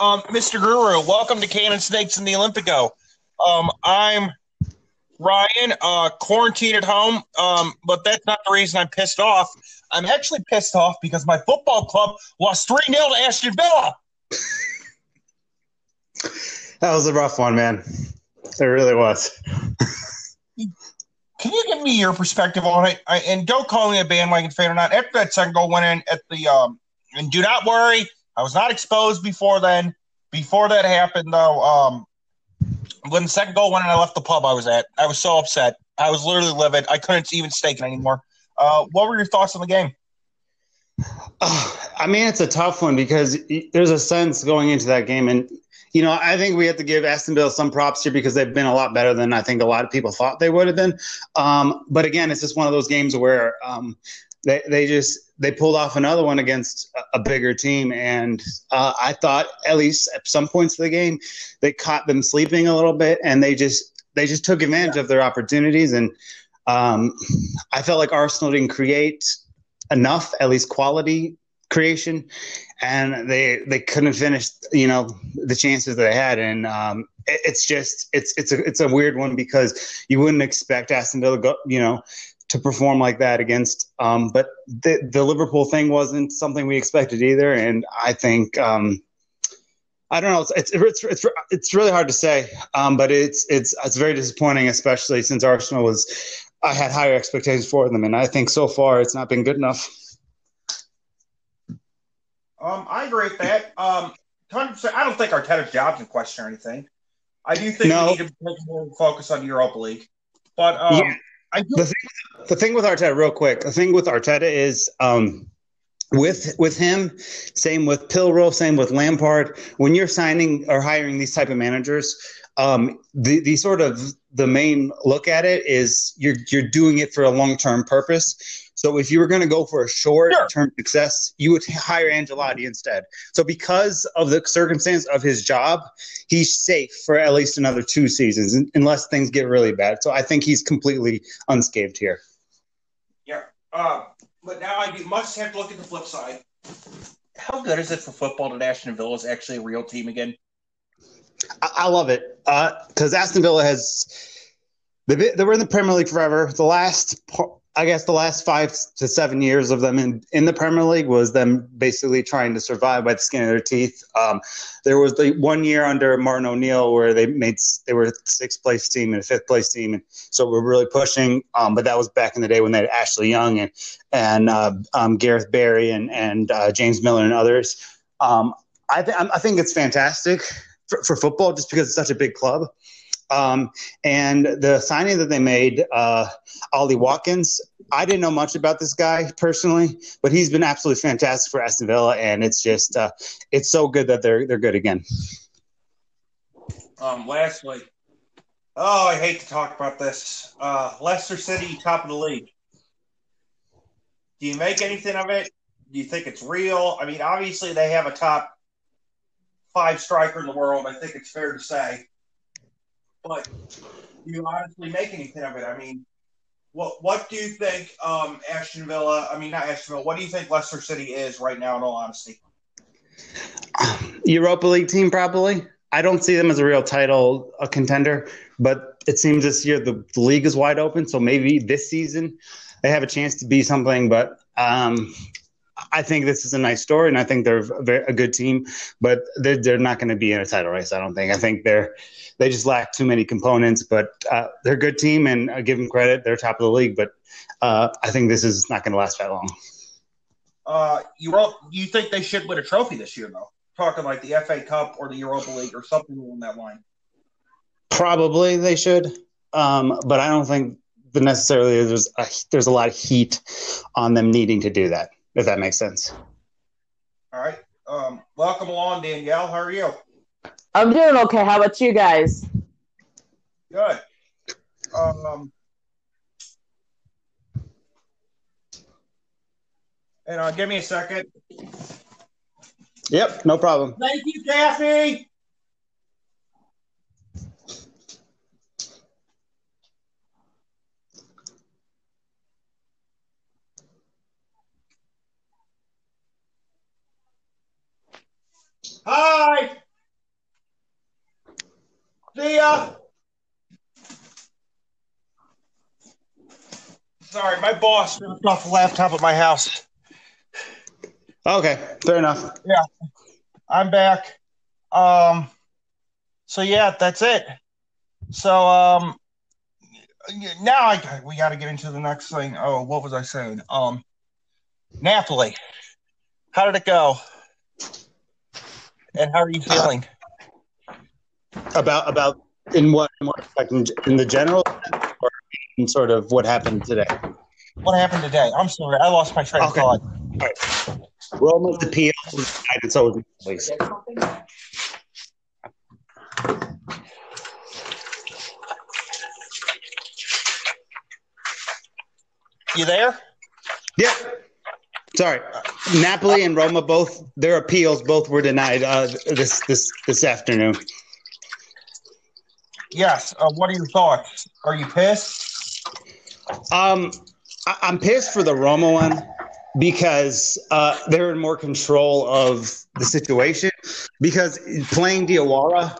Um, Mr. Guru, welcome to Cannon Snakes and the Olympico. Um, I'm Ryan, uh, quarantined at home, um, but that's not the reason I'm pissed off. I'm actually pissed off because my football club lost 3 0 to Aston Villa. that was a rough one, man. It really was. Can you give me your perspective on it? I, and don't call me a bandwagon fan or not. After that second goal went in at the um, and do not worry, I was not exposed before then. Before that happened, though, um, when the second goal went in, I left the pub I was at. I was so upset. I was literally livid. I couldn't even stake it anymore. Uh, what were your thoughts on the game? I mean, it's a tough one because there's a sense going into that game, and you know, I think we have to give Aston Villa some props here because they've been a lot better than I think a lot of people thought they would have been. Um, but again, it's just one of those games where um, they they just they pulled off another one against a, bigger team, and uh, I thought at least at some points of the game they caught them sleeping a little bit, and they just they just took advantage yeah. of their opportunities, and um, I felt like Arsenal didn't create enough, at least quality creation, and they they couldn't finish, you know, the chances that they had, and um, it, it's just it's it's a it's a weird one because you wouldn't expect Aston Villa, go, you know, to perform like that against. Um, but the the Liverpool thing wasn't something we expected either, and I think. Um, I don't know. It's it's it's, it's really hard to say, um, but it's it's it's very disappointing, especially since Arsenal was. I had higher expectations for them, and I think so far it's not been good enough. Um, I agree with that. Um, 100%, I don't think Arteta's job's in question or anything. I do think no. we need to more focus on Europa League. But um, yeah. I the, thing, the thing with Arteta, real quick, the thing with Arteta is um, with with him, same with Pirlo, same with Lampard. When you're signing or hiring these type of managers, um, the the sort of the main look at it is you're you're doing it for a long term purpose. So if you were going to go for a short term sure. success, you would hire Ancelotti instead. So because of the circumstance of his job, he's safe for at least another two seasons, unless things get really bad. So I think he's completely unscathed here. Yeah, uh, but now I must have to look at the flip side. How good is it for football that Aston Villa is actually a real team again? I, I love it because uh, Aston Villa has. They, they were in the Premier League forever. The last I guess the last five to seven years of them in, in the Premier League was them basically trying to survive by the skin of their teeth. Um, there was the one year under Martin O'Neill where they made they were a sixth place team and a fifth place team, and so we're really pushing. Um, but that was back in the day when they had Ashley Young and and uh, um, Gareth Barry and and uh, James Milner and others. Um, I, th- I think it's fantastic for, for football just because it's such a big club. Um, and the signing that they made, uh, Ollie Watkins, I didn't know much about this guy personally, but he's been absolutely fantastic for Aston Villa, and it's just uh, it's so good that they're they're good again. Um, lastly, oh, I hate to talk about this. Uh, Leicester City, top of the league. Do you make anything of it? Do you think it's real? I mean, obviously they have a top five striker in the world. I think it's fair to say. But do you honestly make anything of it? I mean, what what do you think um, Aston Villa? I mean, not Aston Villa. What do you think Leicester City is right now? In all honesty, Europa League team probably. I don't see them as a real title a contender, but it seems this year the, the league is wide open. So maybe this season they have a chance to be something. But um, I think this is a nice story, and I think they're a, very, a good team. But they're, they're not going to be in a title race. I don't think. I think they're they just lack too many components. But uh, they're a good team, and I give them credit. They're top of the league, but uh, I think this is not going to last that long. Uh, you you think they should win a trophy this year, though? Talking like the FA Cup or the Europa League or something along that line. Probably they should, um, but I don't think necessarily there's a, there's a lot of heat on them needing to do that. If that makes sense. All right. Um, welcome along, Danielle. How are you? I'm doing okay. How about you guys? Good. Um, and uh, give me a second. Yep, no problem. Thank you, Kathy. Hi. See ya. Sorry, my boss dropped off the laptop at my house. Okay, fair enough. Yeah, I'm back. Um, so yeah, that's it. So um, now I we got to get into the next thing. Oh, what was I saying? Um, Napoli. How did it go? And how are you feeling? About about in what in what respect in, in the general or in sort of what happened today? What happened today? I'm sorry, I lost my train Okay. of thought. All right. Roma's appeal was denied, so was Napoli's. You there? Yeah. Sorry, Napoli and Roma both their appeals both were denied uh, this this this afternoon. Yes. Uh, what are your thoughts? Are you pissed? Um, I, I'm pissed for the Roma one because uh, they're in more control of the situation. Because playing Diawara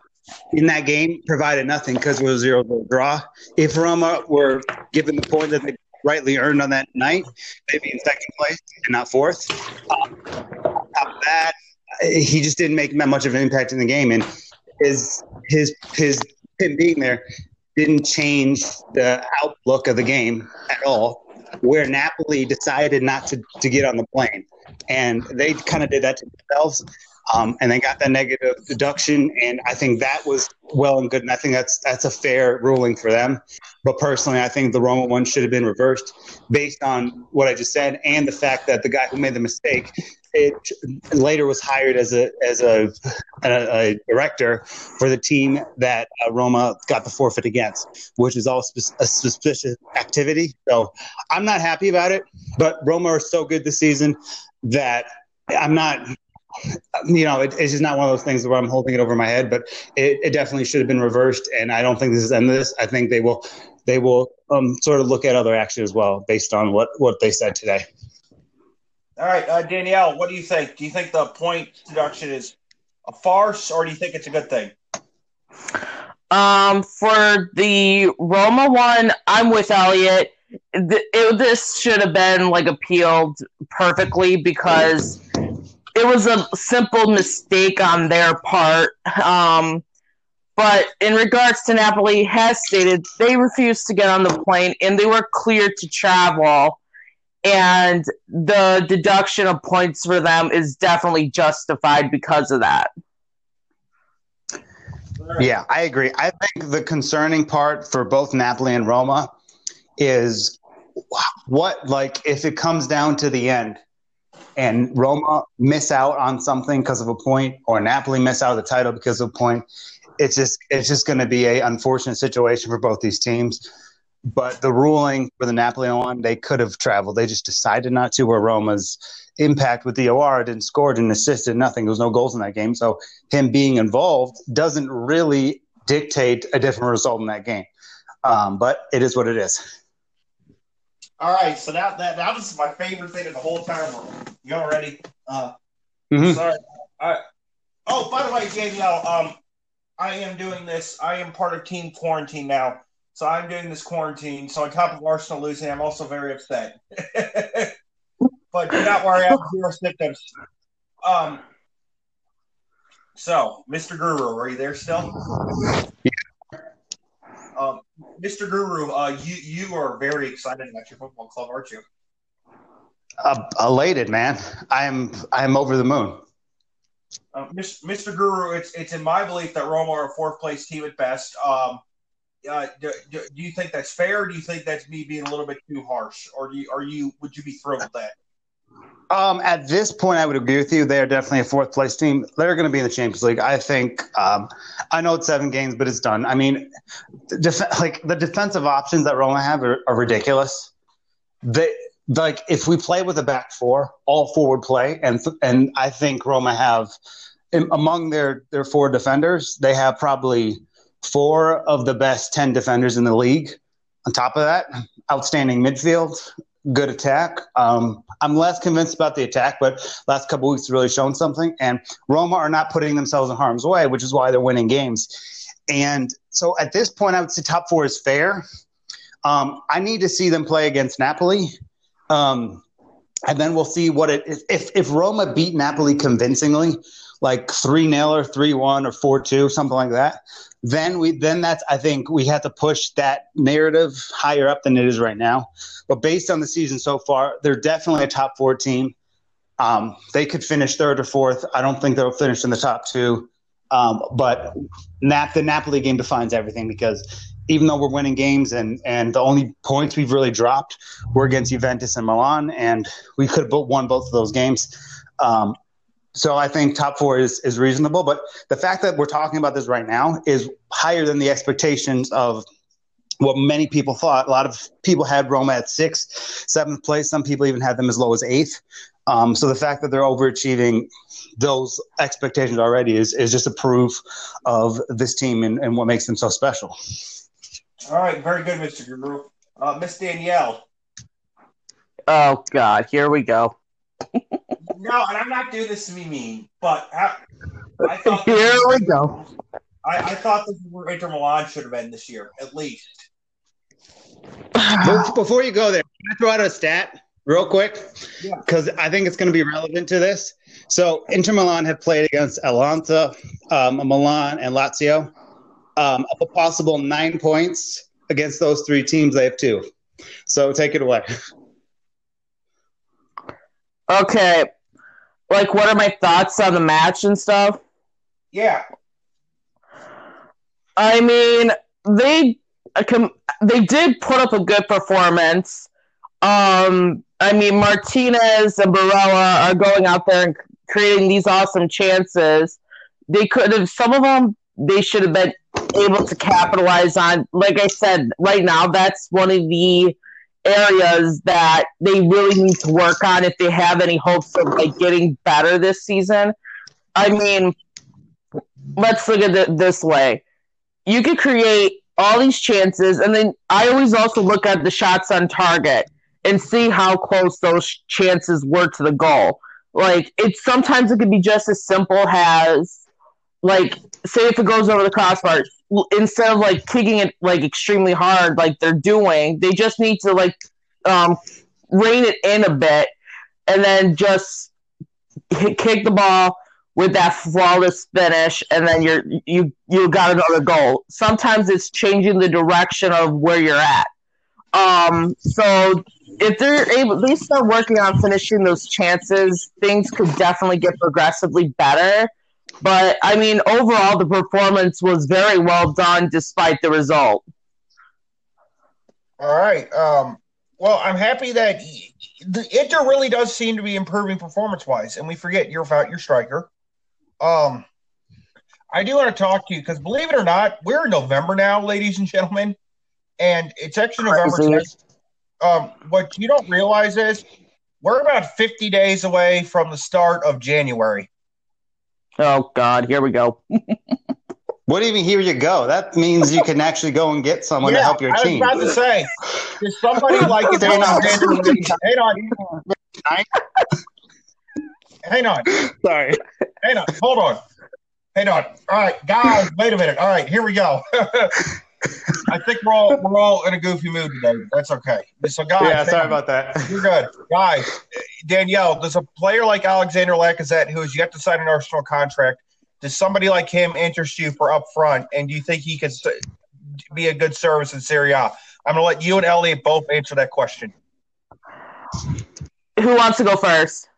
in that game provided nothing because it was zero draw. If Roma were given the point that they rightly earned on that night, they'd in second place and not fourth. Um, on top he just didn't make that much of an impact in the game, and his his his him being there didn't change the outlook of the game at all. Where Napoli decided not to, to get on the plane, and they kind of did that to themselves, um, and they got that negative deduction, and I think that was well and good, and I think that's that's a fair ruling for them. But personally, I think the Roma one should have been reversed based on what I just said, and the fact that the guy who made the mistake it later was hired as a as a, a, a director for the team that uh, Roma got the forfeit against, which is all sp- a suspicious activity. So I'm not happy about it, but Roma are so good this season that I'm not. You know, it, it's just not one of those things where I'm holding it over my head, but it, it definitely should have been reversed. And I don't think this is end of this. I think they will, they will um, sort of look at other action as well based on what what they said today. All right, uh, Danielle, what do you think? Do you think the point deduction is a farce, or do you think it's a good thing? Um, for the Roma one, I'm with Elliot. Th- it, this should have been like appealed perfectly because it was a simple mistake on their part. Um, but in regards to Napoli, has stated they refused to get on the plane and they were cleared to travel. And the deduction of points for them is definitely justified because of that. Yeah, I agree. I think the concerning part for both Napoli and Roma is what, like, if it comes down to the end and Roma miss out on something because of a point, or Napoli miss out of the title because of a point, it's just it's just going to be a unfortunate situation for both these teams. But the ruling for the Napoli one, they could have traveled. They just decided not to. Where Roma's impact with the OR didn't score, didn't assist, did nothing. There was no goals in that game. So him being involved doesn't really dictate a different result in that game. Um, but it is what it is. All right, so now that now this is my favorite thing of the whole entire world. You all ready? Uh, Mhm. Sorry. All right. Oh, by the way, Danielle, um, I am doing this. I am part of team quarantine now, so I'm doing this quarantine. So on top of Arsenal losing, I'm also very upset. but do not worry, I have zero symptoms. Um. So, Mr. Guru, are you there still? Um, Mr. Guru, uh, you you are very excited about your football club, aren't you? Uh, elated, man. I'm I'm over the moon. Uh, Mr. Guru, it's it's in my belief that Roma are a fourth place team at best. Um, uh, do, do, you think that's fair? Or do you think that's me being a little bit too harsh, or do you, are you would you be thrilled with that? Um, at this point, I would agree with you. They are definitely a fourth place team. They're going to be in the Champions League. I think. Um, I know it's seven games, but it's done. I mean, def- like the defensive options that Roma have are, are ridiculous. They like if we play with a back four, all forward play, and and I think Roma have in, among their their four defenders, they have probably four of the best ten defenders in the league. On top of that, outstanding midfield, good attack. Um, I'm less convinced about the attack, but last couple weeks really shown something. And Roma are not putting themselves in harm's way, which is why they're winning games. and so at this point, I would say top four is fair. Um, I need to see them play against Napoli. Um, and then we'll see what it if if Roma beat Napoli convincingly, like three 0 or three one or four two, something like that. Then we then that's I think we have to push that narrative higher up than it is right now. But based on the season so far, they're definitely a top four team. Um, they could finish third or fourth. I don't think they'll finish in the top two. Um, but Nap the Napoli game defines everything because even though we're winning games and and the only points we've really dropped were against Juventus and Milan, and we could have won both of those games. Um, so I think top four is is reasonable, but the fact that we're talking about this right now is higher than the expectations of what many people thought. A lot of people had Roma at sixth, seventh place. Some people even had them as low as eighth. Um, so the fact that they're overachieving those expectations already is, is just a proof of this team and, and what makes them so special. All right, very good, Mr. Guru. Uh, Miss Danielle. Oh God, here we go. no, and I'm not doing this to be mean, but I, I thought here we go. I, I thought this is where Inter Milan should have been this year, at least. Before you go there, can I throw out a stat real quick? Because yeah. I think it's going to be relevant to this. So Inter Milan have played against Atalanta, um, Milan, and Lazio. Um, of a possible nine points against those three teams, they have two. So take it away. Okay. Like, what are my thoughts on the match and stuff? Yeah. I mean, they they did put up a good performance. Um, I mean, Martinez and Barella are going out there and creating these awesome chances. They could have some of them. They should have been able to capitalize on. Like I said, right now that's one of the areas that they really need to work on if they have any hopes of like getting better this season. I mean, let's look at it this way: you could create all these chances, and then I always also look at the shots on target and see how close those chances were to the goal. Like it's sometimes it could be just as simple as like say if it goes over the crossbar, instead of like kicking it like extremely hard like they're doing, they just need to like um, rein it in a bit and then just hit, kick the ball with that flawless finish and then you're you you got another goal. Sometimes it's changing the direction of where you're at. Um, so if they're able, they start working on finishing those chances, things could definitely get progressively better. But I mean, overall, the performance was very well done despite the result. All right. Um, well, I'm happy that the Inter really does seem to be improving performance wise, and we forget you're about your striker. Um, I do want to talk to you because believe it or not, we're in November now, ladies and gentlemen, and it's actually November 10th. Um, what you don't realize is we're about 50 days away from the start of January. Oh God, here we go. what do you mean? Here you go. That means you can actually go and get someone yeah, to help your I team. I was about to say, is somebody like it? hang on, hang on, Sorry, hang on, hold on, hang on. All right, guys, wait a minute. All right, here we go. I think we're all we're all in a goofy mood today. That's okay. So, guys, yeah, sorry about that. You're good, guys. Danielle, does a player like Alexander Lacazette, who has yet to sign an Arsenal contract, does somebody like him interest you for up front? And do you think he could be a good service in Serie A? I'm going to let you and Elliot both answer that question. Who wants to go first?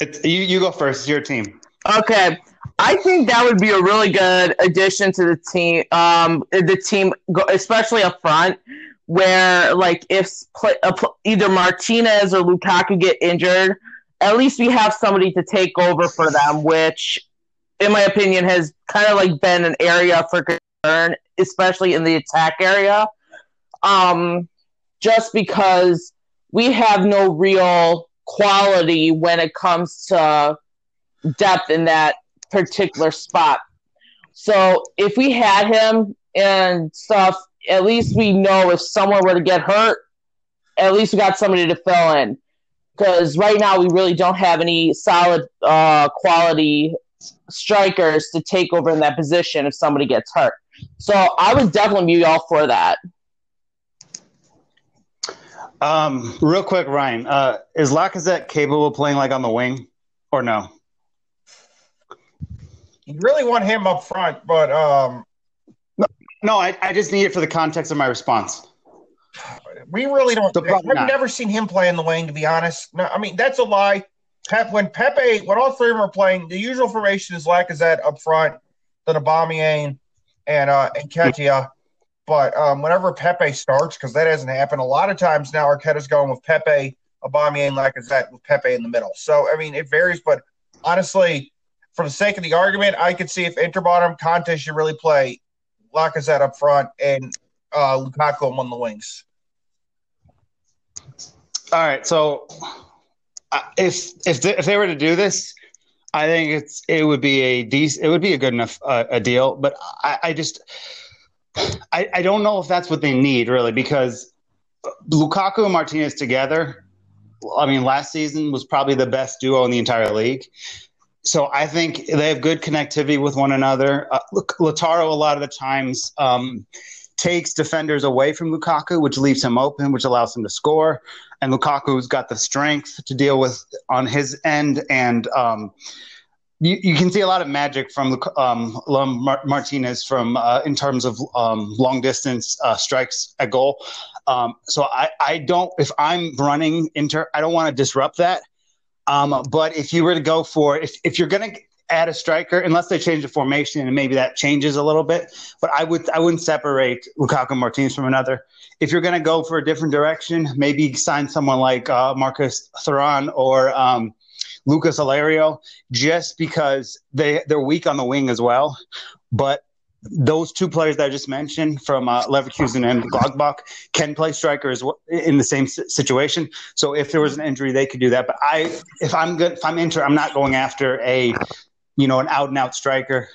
It's, you, you go first. It's your team. Okay. I think that would be a really good addition to the team. Um, the team, especially up front, where like if play, uh, either Martinez or Lukaku get injured, at least we have somebody to take over for them. Which, in my opinion, has kind of like been an area for concern, especially in the attack area. Um, just because we have no real quality when it comes to depth in that particular spot. So if we had him and stuff, at least we know if someone were to get hurt, at least we got somebody to fill in. Because right now we really don't have any solid uh, quality strikers to take over in that position if somebody gets hurt. So I would definitely be all for that. Um, real quick, Ryan, uh, is Lacazette capable of playing like on the wing or no? You really want him up front, but um, no, I, I just need it for the context of my response. We really don't. I've not. never seen him play in the wing, to be honest. No, I mean that's a lie. Pep, when Pepe, when all three of them are playing, the usual formation is Lacazette up front, then Aubameyang and uh, and Ketia. But um, whenever Pepe starts, because that hasn't happened, a lot of times now Arteta's going with Pepe, Aubameyang, Lacazette, with Pepe in the middle. So I mean, it varies. But honestly, for the sake of the argument, I could see if Inter bottom Conte should really play Lacazette up front and uh, Lukaku on the wings. All right, so uh, if if they, if they were to do this, I think it's it would be a decent, it would be a good enough uh, a deal. But I, I just I, I don't know if that's what they need really because Lukaku and Martinez together. I mean, last season was probably the best duo in the entire league. So I think they have good connectivity with one another. Uh, Lautaro, a lot of the times, um, takes defenders away from Lukaku, which leaves him open, which allows him to score. And Lukaku's got the strength to deal with on his end. And um, you, you, can see a lot of magic from um, Martinez from uh, in terms of um, long distance uh, strikes at goal. Um, so I, I don't if I'm running Inter, I don't want to disrupt that. Um, but if you were to go for if if you're going to add a striker, unless they change the formation and maybe that changes a little bit, but I would I wouldn't separate Lukaku Martinez from another. If you're going to go for a different direction, maybe sign someone like uh, Marcus Thuram or um, Lucas Alario, just because they they're weak on the wing as well. But those two players that I just mentioned from uh, Leverkusen and Gladbach can play strikers in the same situation. So if there was an injury, they could do that. But I, if I'm good, if I'm Inter, I'm not going after a, you know, an out and out striker.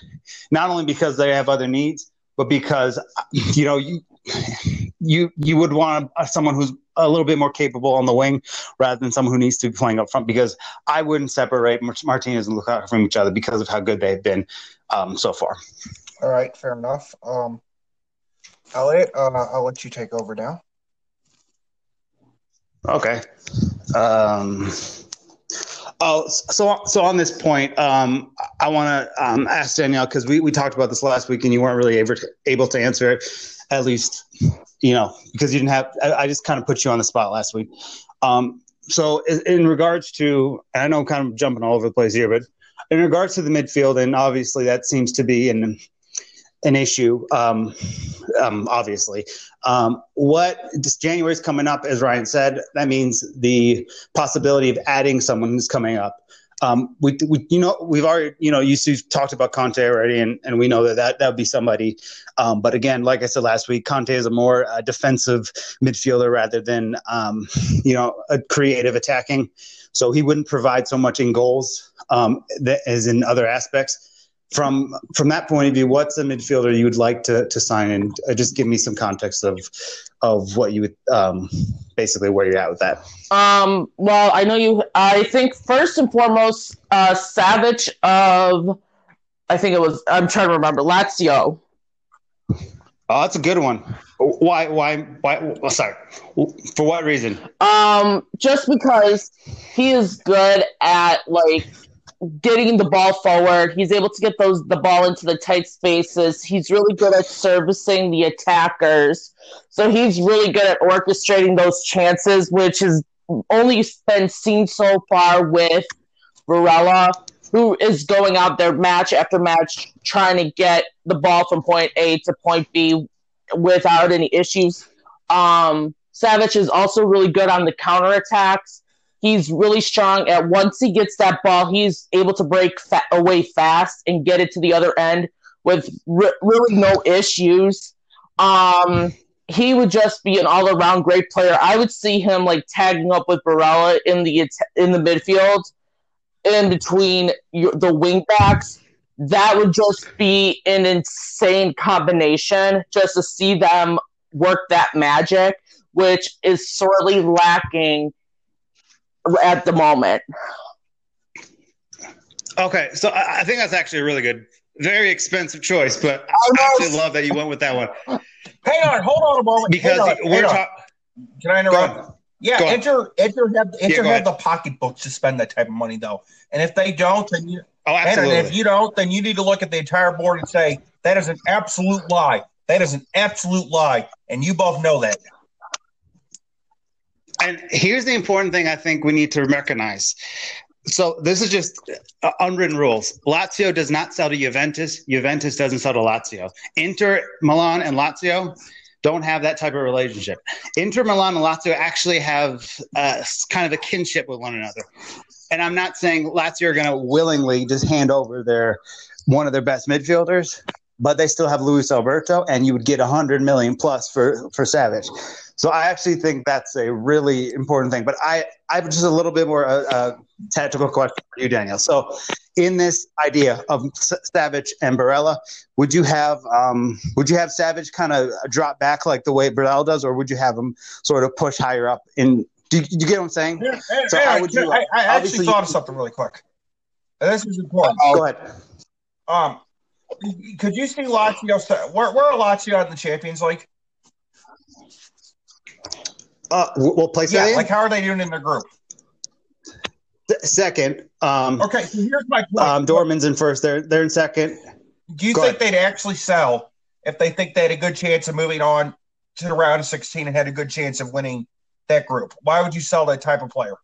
Not only because they have other needs, but because you know you you you would want someone who's a little bit more capable on the wing rather than someone who needs to be playing up front because I wouldn't separate Martinez and Lukaku from each other because of how good they've been um, so far. All right, fair enough. Um, Elliot, uh, I'll let you take over now. Okay. Um, oh, so so on this point, um, I want to um, ask Danielle because we, we talked about this last week and you weren't really able to, able to answer it, at least you know because you didn't have. I, I just kind of put you on the spot last week. Um, so in, in regards to, I know I'm kind of jumping all over the place here, but in regards to the midfield, and obviously that seems to be an an issue, um, um, obviously. Um, what January is coming up, as Ryan said, that means the possibility of adding someone is coming up. Um, we, we, you know, we've already, you know, you talked about Kanté already, and, and we know that that, that would be somebody. Um, but again, like I said last week, Kanté is a more uh, defensive midfielder rather than, um, you know, a creative attacking. So he wouldn't provide so much in goals as in other aspects from from that point of view, what's a midfielder you would like to to sign? And uh, just give me some context of of what you would um, basically where you're at with that. Um, well, I know you. I think first and foremost, uh, Savic of I think it was. I'm trying to remember Lazio. Oh, that's a good one. Why? Why? Why? Oh, sorry. For what reason? Um, just because he is good at like getting the ball forward. He's able to get those the ball into the tight spaces. He's really good at servicing the attackers. So he's really good at orchestrating those chances, which has only been seen so far with Barella, who is going out there match after match trying to get the ball from point A to point B without any issues. Um, Savic is also really good on the counterattacks. He's really strong at once he gets that ball, he's able to break fa- away fast and get it to the other end with really no issues. Um, he would just be an all around great player. I would see him like tagging up with Barella in the in the midfield, in between the wing backs. That would just be an insane combination just to see them work that magic, which is sorely lacking at the moment. Okay, so I, I think that's actually a really good, very expensive choice, but I actually love that you went with that one Hang on, hold on a moment. because on, we're talking. Can I interrupt? Yeah, Inter Inter have Inter Yeah, have the pocketbooks to spend that type of money though. And if they don't, then you Oh, and absolutely. if you don't, then you need to look at the entire board and say that is an absolute lie. That is an absolute lie, and you both know that. And here's the important thing I think we need to recognize. So this is just uh, unwritten rules. Lazio does not sell to Juventus. Juventus doesn't sell to Lazio. Inter Milan and Lazio don't have that type of relationship. Inter Milan and Lazio actually have uh, kind of a kinship with one another. And I'm not saying Lazio are going to willingly just hand over their one of their best midfielders, but they still have Luis Alberto, and you would get 100 million plus for for Savic. So I actually think that's a really important thing. But I I have just a little bit more uh, uh, tactical question for you, Daniel. So in this idea of Savic and Barella, would you have um, would you have Savic kind of drop back like the way Barella does, or would you have him sort of push higher up? In do you, you get what I'm saying? Yeah, So how would you- I, I actually thought of something really quick. And this is important. Go ahead. Um, could you see Lazio? st- Where, where are Lazio in the Champions League? Uh, we'll place that Yeah, like how are they doing in their group? Second. Um, Okay, so here's my point. um, Dortmund's in first. They're they're in second. Do you go think they'd actually sell if they think they had a good chance of moving on to the round of 16 and had a good chance of winning that group? Why would you sell that type of player?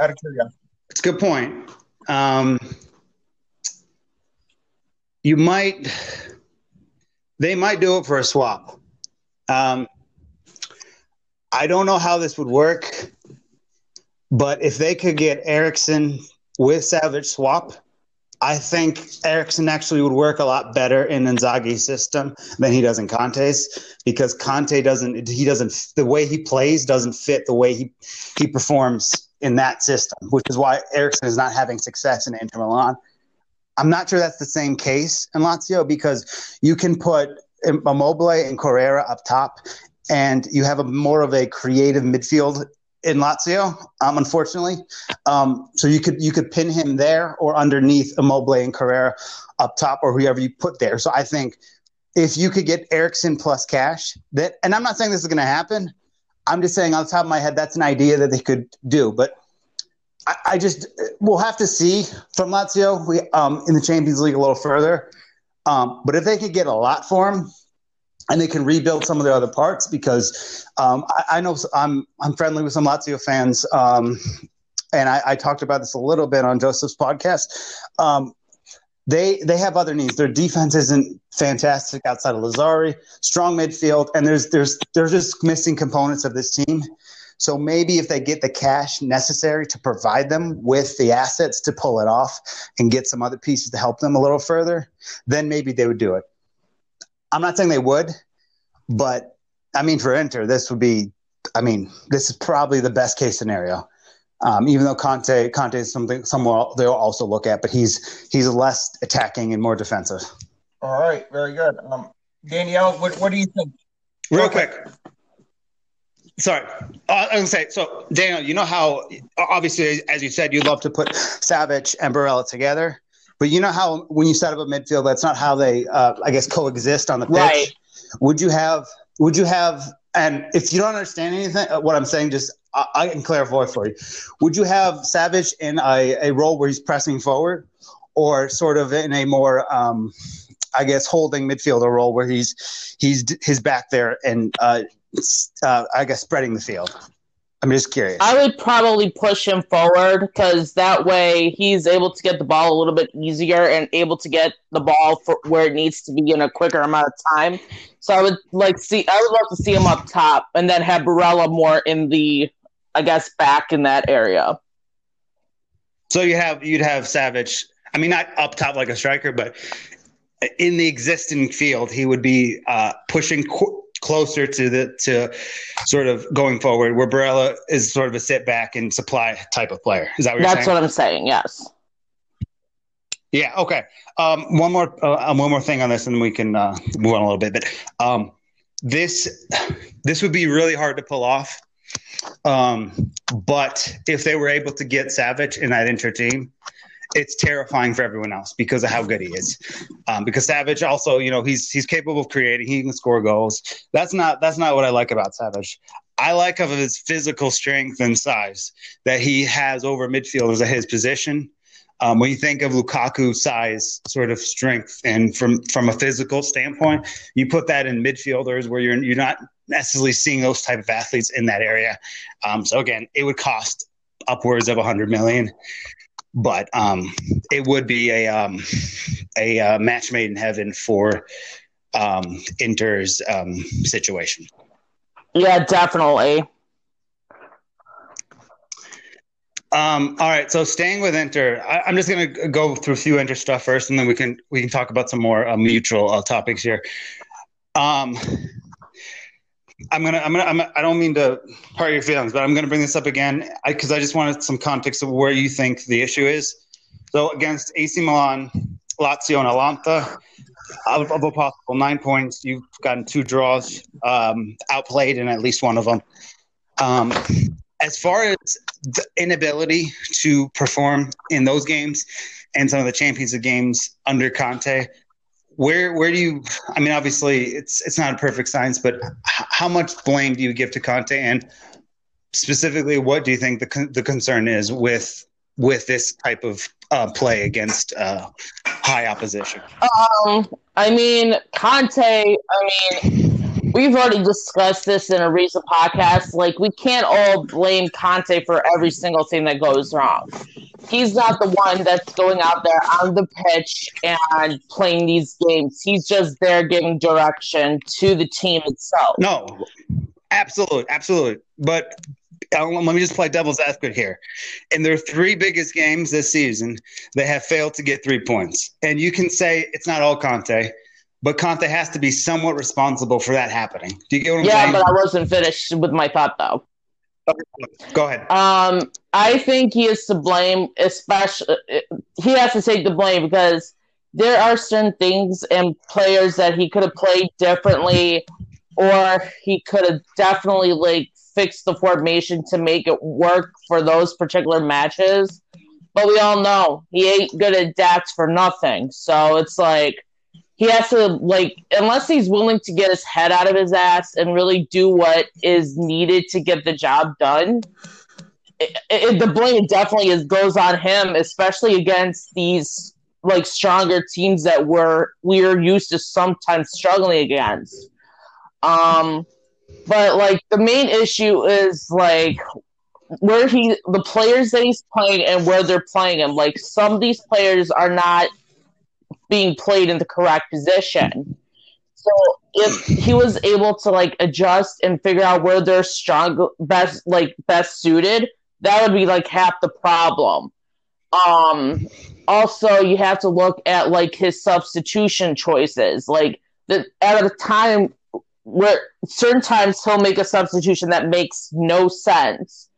Out of curiosity. It's a good point. Um, you might, they might do it for a swap. Um, I don't know how this would work, but if they could get Eriksen with Savic swap, I think Eriksen actually would work a lot better in Inzaghi's system than he does in Conte's because Conte doesn't he doesn't the way he plays doesn't fit the way he he performs in that system, which is why Eriksen is not having success in Inter Milan. I'm not sure that's the same case in Lazio because you can put Immobile and Correa up top, and you have a more of a creative midfield in Lazio. Um, unfortunately, um, so you could you could pin him there or underneath Immobile and Correa up top or whoever you put there. So I think if you could get Eriksen plus cash, that and I'm not saying this is going to happen. I'm just saying on the top of my head, that's an idea that they could do. But I, I just we'll have to see from Lazio we, um, in the Champions League a little further. Um, but if they could get a lot for him, and they can rebuild some of their other parts, because um, I, I know I'm I'm friendly with some Lazio fans, um, and I, I talked about this a little bit on Joseph's podcast. Um, they they have other needs. Their defense isn't fantastic outside of Lazzari. Strong midfield, and there's there's there's just missing components of this team. So maybe if they get the cash necessary to provide them with the assets to pull it off and get some other pieces to help them a little further, then maybe they would do it. I'm not saying they would, but I mean for Inter, this would be. I mean, this is probably the best case scenario. Um, even though Kanté Kanté is something somewhere they'll also look at, but he's he's less attacking and more defensive. All right, very good. Um, Danielle, what, what do you think? Real Okay. quick. Sorry, uh, I was gonna say. So, Daniel, you know how obviously, as you said, you love to put Savic and Barella together, but you know how when you set up a midfield, that's not how they, uh, I guess, coexist on the pitch. Right. Would you have? Would you have? And if you don't understand anything, uh, what I'm saying, just I, I can clarify for you. Would you have Savic in a, a role where he's pressing forward, or sort of in a more, um, I guess, holding midfielder role where he's he's his back there and uh, uh, I guess spreading the field. I'm just curious. I would probably push him forward because that way he's able to get the ball a little bit easier and able to get the ball for where it needs to be in a quicker amount of time. So I would like see I would love to see him up top and then have Barella more in the I guess back in that area. so you have you'd have Savic. I mean, not up top like a striker, but in the existing field, he would be uh, pushing qu- closer to the to sort of going forward. Where Barella is sort of a sit back and supply type of player. Is that what you're saying? That's saying? what I'm saying. Yes. Yeah. Okay. Um, one more, uh, one more thing on this, and we can uh, move on a little bit. But um, this, this would be really hard to pull off. Um, but if they were able to get Savic in that Inter team, it's terrifying for everyone else because of how good he is. Um, because Savic also, you know, he's he's capable of creating. He can score goals. That's not that's not what I like about Savic. I like of his physical strength and size that he has over midfielders at his position. Um, when you think of Lukaku size, sort of strength, and from from a physical standpoint, you put that in midfielders where you're you're not necessarily seeing those type of athletes in that area. Um, so again, it would cost upwards of a hundred million, but um, it would be a um, a uh, match made in heaven for um, Inter's um, situation. Yeah, definitely. Um, all right, so staying with Inter, I, am just going to go through a few Inter stuff first, and then we can we can talk about some more uh, mutual uh, topics here. I'm gonna I'm gonna I'm, I don't mean to hurt your feelings, but I'm gonna bring this up again because I, I, just wanted some context of where you think the issue is. So against AC Milan, Lazio, and Atalanta, of, of a possible nine points, you've gotten two draws, um, outplayed in at least one of them. Um, as far as the inability to perform in those games and some of the Champions League games under Conte, where where do you? I mean, obviously, it's it's not a perfect science, but how much blame do you give to Conte, and specifically, what do you think the the concern is with with this type of uh, play against uh, high opposition? Um, I mean, Conte. I mean we've already discussed this in a recent podcast. Like, we can't all blame Conte for every single thing that goes wrong. He's not the one that's going out there on the pitch and playing these games. He's just there giving direction to the team itself. No, absolutely, absolutely. But uh, let me just play devil's advocate here. In their three biggest games this season, they have failed to get three points. And you can say it's not all Conte but Conte has to be somewhat responsible for that happening. Do you get what I'm yeah, saying? Yeah, but I wasn't finished with my thought though. Go ahead. Um, I think he is to blame, especially he has to take the blame because there are certain things and players that he could have played differently, or he could have definitely like fixed the formation to make it work for those particular matches. But we all know he ain't good at adapt for nothing. So it's like he has to like unless he's willing to get his head out of his ass and really do what is needed to get the job done it, it, the blame definitely is, goes on him especially against these like stronger teams that we're we're used to sometimes struggling against. Um but like the main issue is like where he the players that he's playing and where they're playing him. Like some of these players are not being played in the correct position. So if he was able to like adjust and figure out where they're strong, best like best suited, that would be like half the problem. Um, also, you have to look at like his substitution choices. Like the at a time where certain times he'll make a substitution that makes no sense.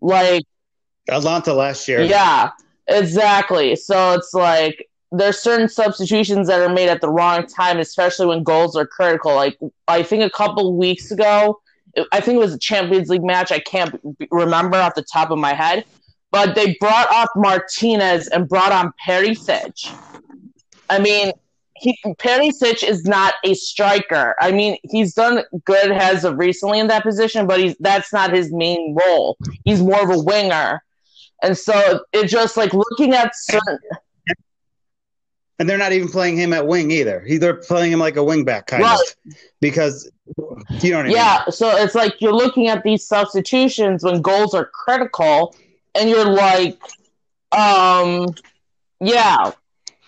Like Atalanta last year. Yeah, exactly. So it's like there's certain substitutions that are made at the wrong time, especially when goals are critical. Like I think a couple weeks ago, I think it was a Champions League match. I can't remember off the top of my head, but they brought off Martinez and brought on Perisic. I mean, he, Perisic is not a striker. I mean, he's done good as of recently in that position, but he's that's not his main role. He's more of a winger. And so it's just like looking at certain and they're not even playing him at wing either. They're playing him like a wing back kind right. of because you know yeah, mean? Yeah. So it's like you're looking at these substitutions when goals are critical and you're like, um, yeah,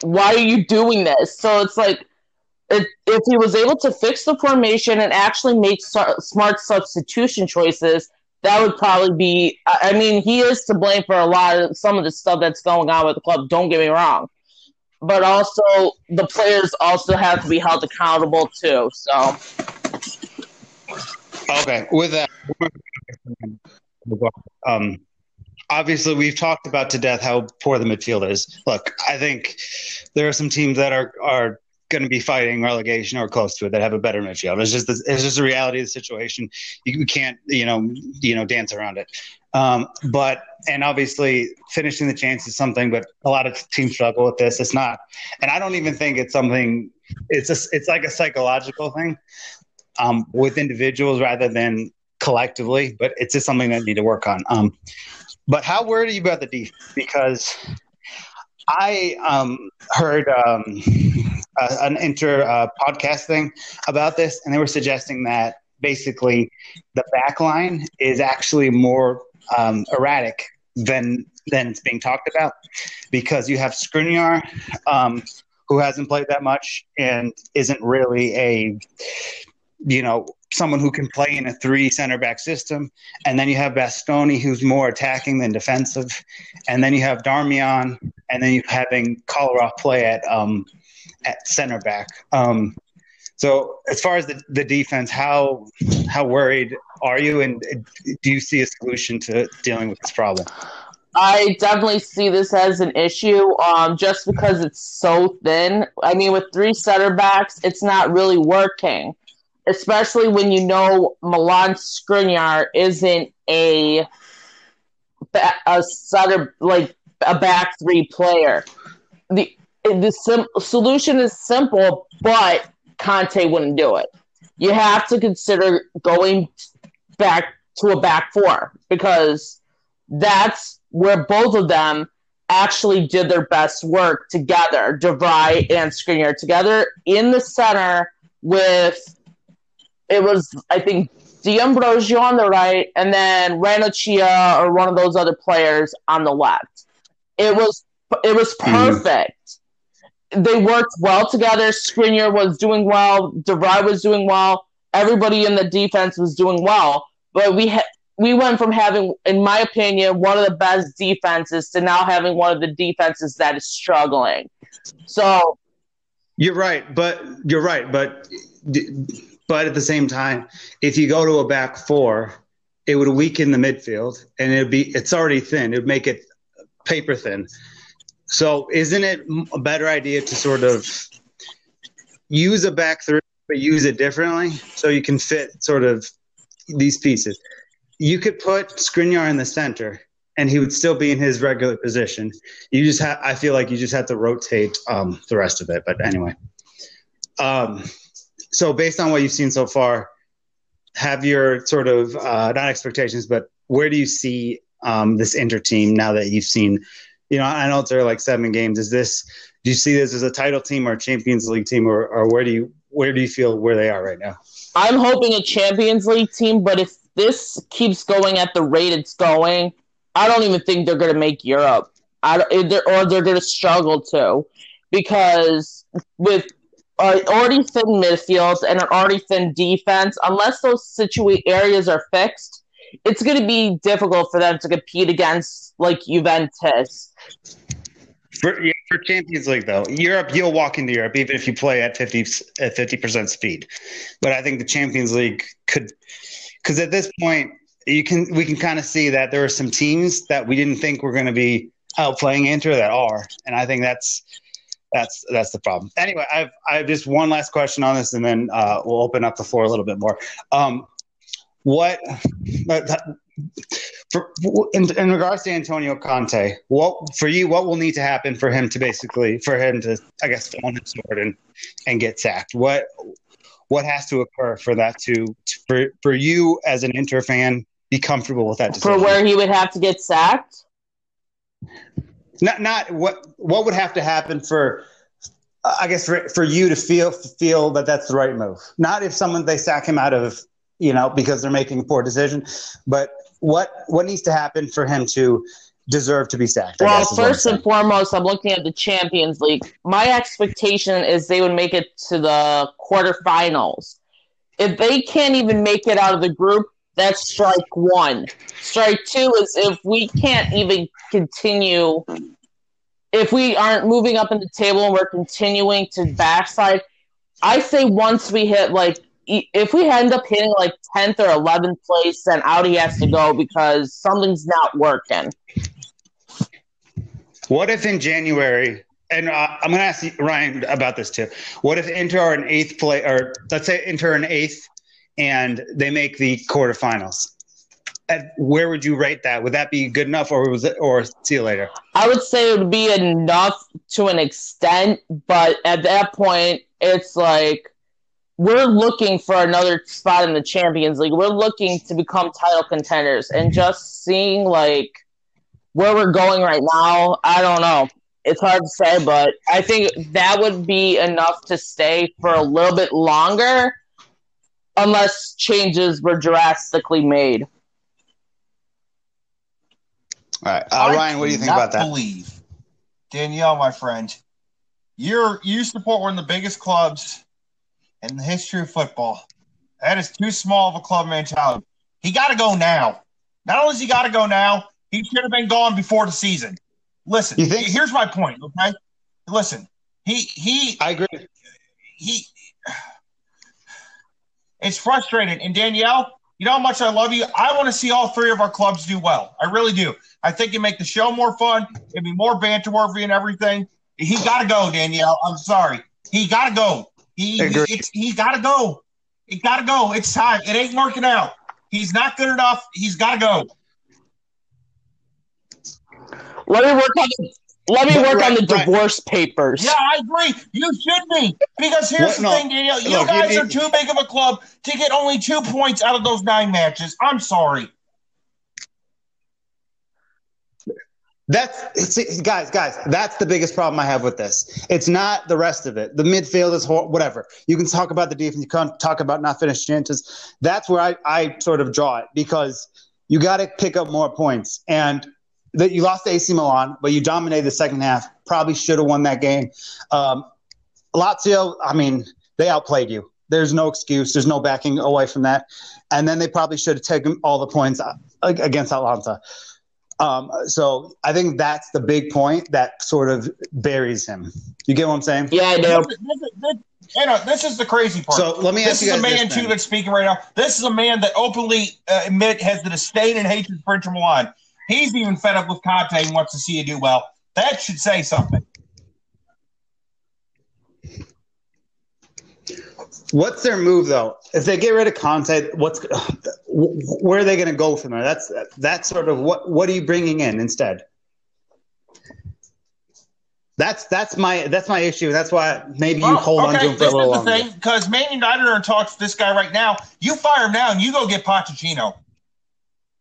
why are you doing this? So it's like if, if he was able to fix the formation and actually make smart substitution choices, that would probably be. I mean, he is to blame for a lot of some of the stuff that's going on with the club. Don't get me wrong, but also the players also have to be held accountable too. So, okay, with that, um, obviously we've talked about to death how poor the midfield is. Look, I think there are some teams that are are going to be fighting relegation or close to it that have a better midfield. It's just the, it's just the reality of the situation. You, you can't you know you know dance around it. Um, but and obviously finishing the chance is something, but a lot of teams struggle with this. It's not, and I don't even think it's something. It's a, it's like a psychological thing um, with individuals rather than collectively. But it's just something that need to work on. Um, but how worried are you about the defense? Because I um, heard um, an inter uh, podcast thing about this, and they were suggesting that basically the back line is actually more um, erratic than than it's being talked about because you have Skriniar, um, who hasn't played that much and isn't really a you know someone who can play in a three center back system. And then you have Bastoni, who's more attacking than defensive. And then you have Darmian, and then you're having Kolarov play at um, at center back. Um, so as far as the, the defense, how how worried are you, and do you see a solution to dealing with this problem? I definitely see this as an issue, um, just because it's so thin. I mean, with three center backs, it's not really working especially when you know Milan Skriniar isn't a a center like a back three player. The the sim- solution is simple, but Conte wouldn't do it. You have to consider going back to a back four because that's where both of them actually did their best work together, de Vrij and Skriniar together in the center with it was I think D'Ambrosio on the right, and then Ranocchia or one of those other players on the left. It was it was mm-hmm. perfect. Mm. They worked well together. Skriniar was doing well. de Vrij was doing well. Everybody in the defense was doing well. But we had we went from having, in my opinion, one of the best defenses to now having one of the defenses that is struggling. So you're right, but you're right, but but at the same time, if you go to a back four, it would weaken the midfield and it'd be it's already thin. It would make it paper thin. So isn't it a better idea to sort of use a back three but use it differently so you can fit sort of these pieces? You could put Skriniar in the center and he would still be in his regular position. You just have I feel like you just have to rotate um, the rest of it. But anyway. Um, so based on what you've seen so far, have your sort of uh, not expectations, but where do you see um, this Inter team now that you've seen? You know, I know it's are like seven games. Is this? Do you see this as a title team or a Champions League team, or, or where do you where do you feel where they are right now? I'm hoping a Champions League team, but if this keeps going at the rate it's going, I don't even think they're going to make Europe. I, or they're going to struggle to, because with uh, already thin midfield and an already thin defense, unless those situate areas are fixed, it's going to be difficult for them to compete against like Juventus. For, yeah, for Champions League though, Europe you'll walk into Europe even if you play at fifty at fifty percent speed. But I think the Champions League could, because at this point you can we can kind of see that there are some teams that we didn't think were going to be outplaying Inter that are, and I think that's that's that's the problem. Anyway, I've I have just one last question on this, and then uh, we'll open up the floor a little bit more. Um, what for in, in regards to Antonio Conte? What for you? What will need to happen for him to basically for him to I guess own his sword and and get sacked? What what has to occur for that to, to for for you as an Inter fan be comfortable with that decision? For where he would have to get sacked? Not not what what would have to happen for I guess for, for you to feel feel that that's the right move. Not if someone they sack him out of you know because they're making a poor decision, but what what needs to happen for him to deserve to be sacked? well, first and foremost, I'm looking at the Champions League. My expectation is they would make it to the quarterfinals. If they can't even make it out of the group, that's strike one. Strike two is if we can't even continue, if we aren't moving up in the table and we're continuing to backslide. I say once we hit like, if we end up hitting like 10th or 11th place, then Audi has to go because something's not working. What if in January and uh, I'm going to ask Ryan about this too. What if Inter are an eighth place, or let's say Inter an eighth, and they make the quarterfinals? At, where would you rate that? Would that be good enough, or was it, or see you later? I would say it would be enough to an extent, but at that point, it's like we're looking for another spot in the Champions League. We're looking to become title contenders, and just seeing like where we're going right now, I don't know. It's hard to say, but I think that would be enough to stay for a little bit longer, unless changes were drastically made. All right, uh, Ryan, what do you think about that? Believe Danielle, my friend, you're you support one of the biggest clubs in the history of football. That is too small of a club mentality. He got to go now. Not only does he got to go now, he should have been gone before the season. Listen, here's my point. Okay, listen, he he I agree. he. It's frustrating. And Danielle, you know how much I love you. I want to see all three of our clubs do well. I really do. I think it make the show more fun. It'd be more banter worthy and everything. He got to go, Danielle. I'm sorry. He got to go. He Agreed. it's he got to go. He got to go. It's time. It ain't working out. He's not good enough. He's got to go. Let me work on the, let me But work on the right. divorce papers. Yeah, I agree. You should be because here's What- the no. thing, Danielle. You Look, guys you- are too big of a club to get only two points out of those nine matches. I'm sorry. That's see, guys, guys. That's the biggest problem I have with this. It's not the rest of it. The midfield is whatever. You can talk about the defense. You can't talk about not finished chances. That's where I, I sort of draw it because you got to pick up more points. And that you lost to AC Milan, but you dominated the second half. Probably should have won that game. Um, Lazio, I mean, they outplayed you. There's no excuse. There's no backing away from that. And then they probably should have taken all the points uh, against Atalanta. Um, so I think that's the big point that sort of buries him. You get what I'm saying? Yeah, I do. This, is- this, is- this, you know, this is the crazy part. So let me ask you this ask is a man too that's speaking right now. This is a man that openly uh, admit has the disdain and hatred for Inter Milan. He's even fed up with Conte and wants to see you do well. That should say something. What's their move though? If they get rid of Conte, what's where are they going to go from there? That's that's sort of what what are you bringing in instead? That's that's my that's my issue. That's why maybe you Well, hold on to him for a this little is the longer. thing because Man United are in talks with this guy right now. You fire him now and you go get Pochettino,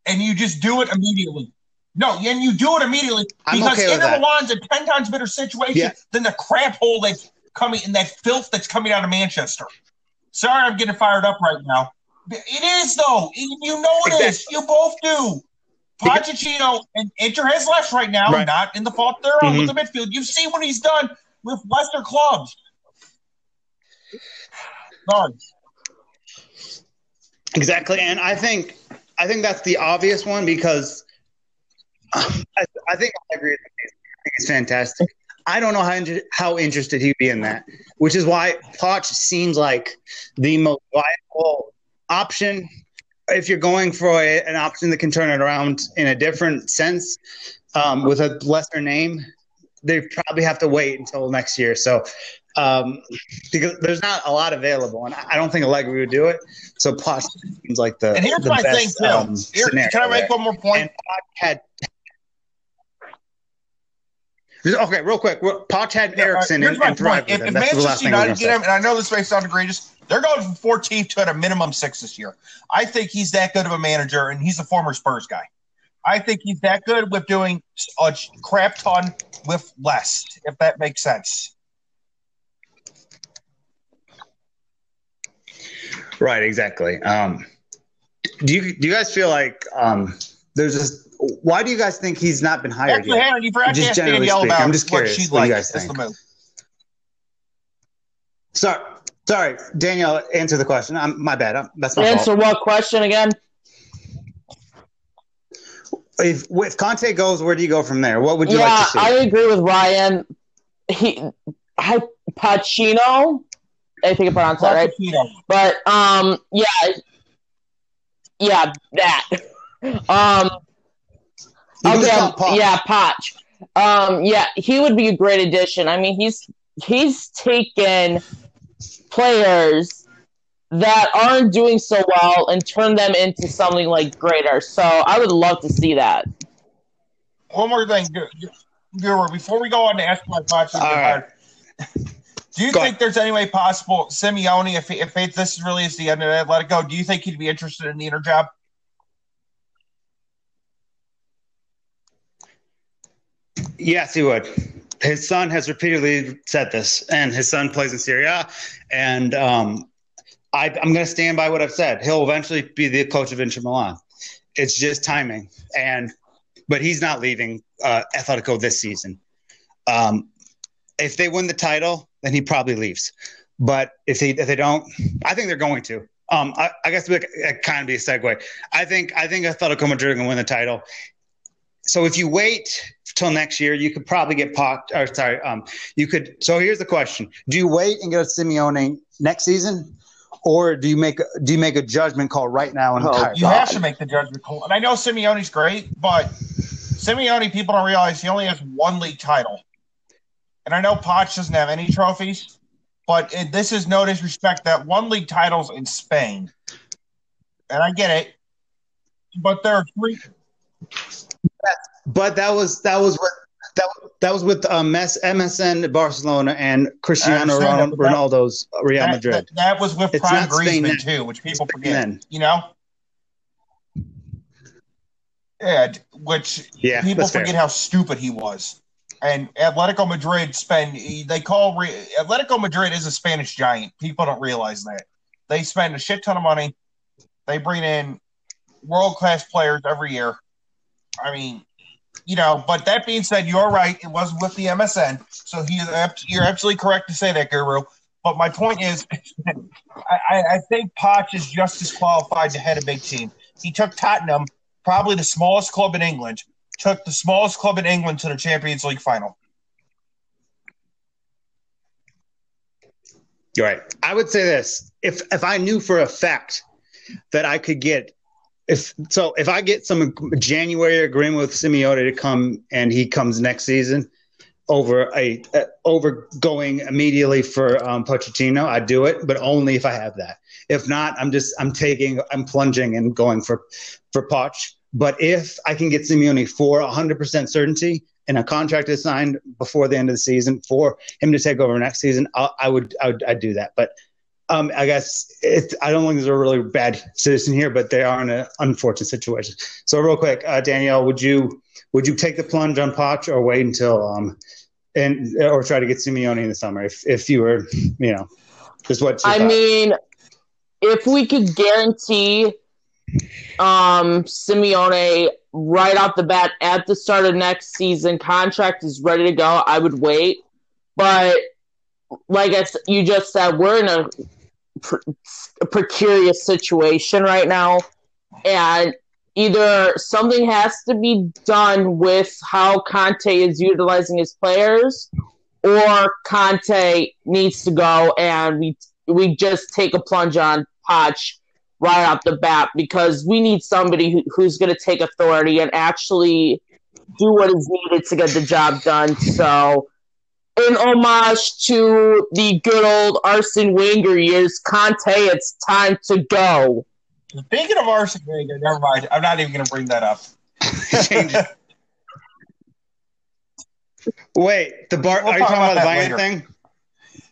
and you just do it immediately. No, and you do it immediately I'm because okay Inter. Milan's a ten times better situation Yeah. than the crap hole that's coming in that filth that's coming out of Manchester. Sorry, I'm getting fired up right now. It is though. You know it is. You both do. Pochettino and Inter has left right now, Right. not in the fault they're on with the midfield. You've seen what he's done with lesser clubs. Sorry. Exactly, and I think I think that's the obvious one because I, I think I agree. I think it's fantastic. I don't know how inter- how interested he'd be in that, which is why Poch seems like the most viable option if you're going for a, an option that can turn it around in a different sense um, with a lesser name. They probably have to wait until next year. So um, because there's not a lot available, and I don't think Allegri would do it. So Poch seems like the And here's the my best, thing, too. um, Here, can I make there. one more point? And Poch had. Okay, real quick. Poch had Eriksen Here's and, and thrived If, if That's the last Manchester United get him, and I know this may sound egregious, they're going from 14th to at a minimum six this year. I think he's that good of a manager, and he's a former Spurs guy. I think he's that good with doing a crap ton with less, if that makes sense. Right, exactly. Um, do you do you guys feel like um, there's this? Why do you guys think he's not been hired Actually, yet? Hannah, you forgot to Just ask generally Danielle speaking, about I'm just curious she'd what like you guys think. Sorry, sorry, Danielle, answer the question. I'm, my bad. I'm, that's my Answer fault. what question again? If if Conte goes, where do you go from there? What would you yeah, like to see? I agree with Ryan. He, I, Pacino. I think I pronounced that right. Pochettino. But um, yeah, yeah, that. Um, You can just okay, call Poch. yeah, Poch. Um, yeah, he would be a great addition. I mean, he's he's taken players that aren't doing so well and turn them into something like greater. So I would love to see that. One more thing, Guru, before we go on to ask my questions, right. do you Go think ahead. there's any way possible Simeone, if if this really is the end of it, let it go? Do you think he'd be interested in the Inter job? Yes, he would. His son has repeatedly said this, and his son plays in Serie A. And um, I, I'm going to stand by what I've said. He'll eventually be the coach of Inter Milan. It's just timing, and but he's not leaving uh, Atletico this season. Um, if they win the title, then he probably leaves. But if they if they don't, I think they're going to. Um, I, I guess it kind of be a segue. I think I think Atletico Madrid to win the title. So if you wait till next year, you could probably get popped. Or sorry, um, you could. So here's the question: Do you wait and get a Simeone next season, or do you make do you make a judgment call right now and Oh, retire? You have to make the judgment call. And I know Simeone's great, but Simeone, people don't realize he only has one league title. And I know Poch doesn't have any trophies, but it, this is no disrespect that one league titles in Spain. And I get it, but there are three. But that was that was what that that was with um, MS, MSN Barcelona and Cristiano I that, Ronaldo's Real Madrid. that, that was with It's Prime Griezmann too, which people forget. then. You know, yeah, which Yeah, people that's fair. forget how stupid he was. And Atletico Madrid spend they call Re- Atletico Madrid is a Spanish giant. People don't realize that they spend a shit ton of money. They bring in world class players every year. I mean, you know. But that being said, you're right. It was with the MSN, so he is you're absolutely correct to say that, Guru. But my point is, I, I I think Poch is just as qualified to head a big team. He took Tottenham, probably the smallest club in England, took the smallest club in England to the Champions League final. You're right. I would say this: if if I knew for a fact that I could get, if so, if I get some January agreement with Simeone to come and he comes next season over a uh, over going immediately for um, Pochettino, I do it, but only if I have that. If not, I'm just I'm taking I'm plunging and going for for Poch. But if I can get Simeone for 100% certainty and a contract is signed before the end of the season for him to take over next season, I, I would I would I'd do that. But um, I guess it, I don't think there's a really bad citizen here, but they are in an unfortunate situation. So real quick, uh, Danielle, would you would you take the plunge on Poch or wait until um and or try to get Simeone in the summer if if you were you know just what I thought? mean, if we could guarantee um Simeone right off the bat at the start of next season, contract is ready to go, I would wait. But like I, you just said, we're in a, pre- precarious situation right now, and either something has to be done with how Conte is utilizing his players, or Conte needs to go, and we we just take a plunge on Poch right off the bat because we need somebody who, who's going to take authority and actually do what is needed to get the job done. So, in homage to the good old Arsene Wenger years, Conte, it's time to go. Speaking of Arsene Wenger, never mind. I'm not even going to bring that up. Wait, the bar. We'll are you talking about about the that Bayern later. thing?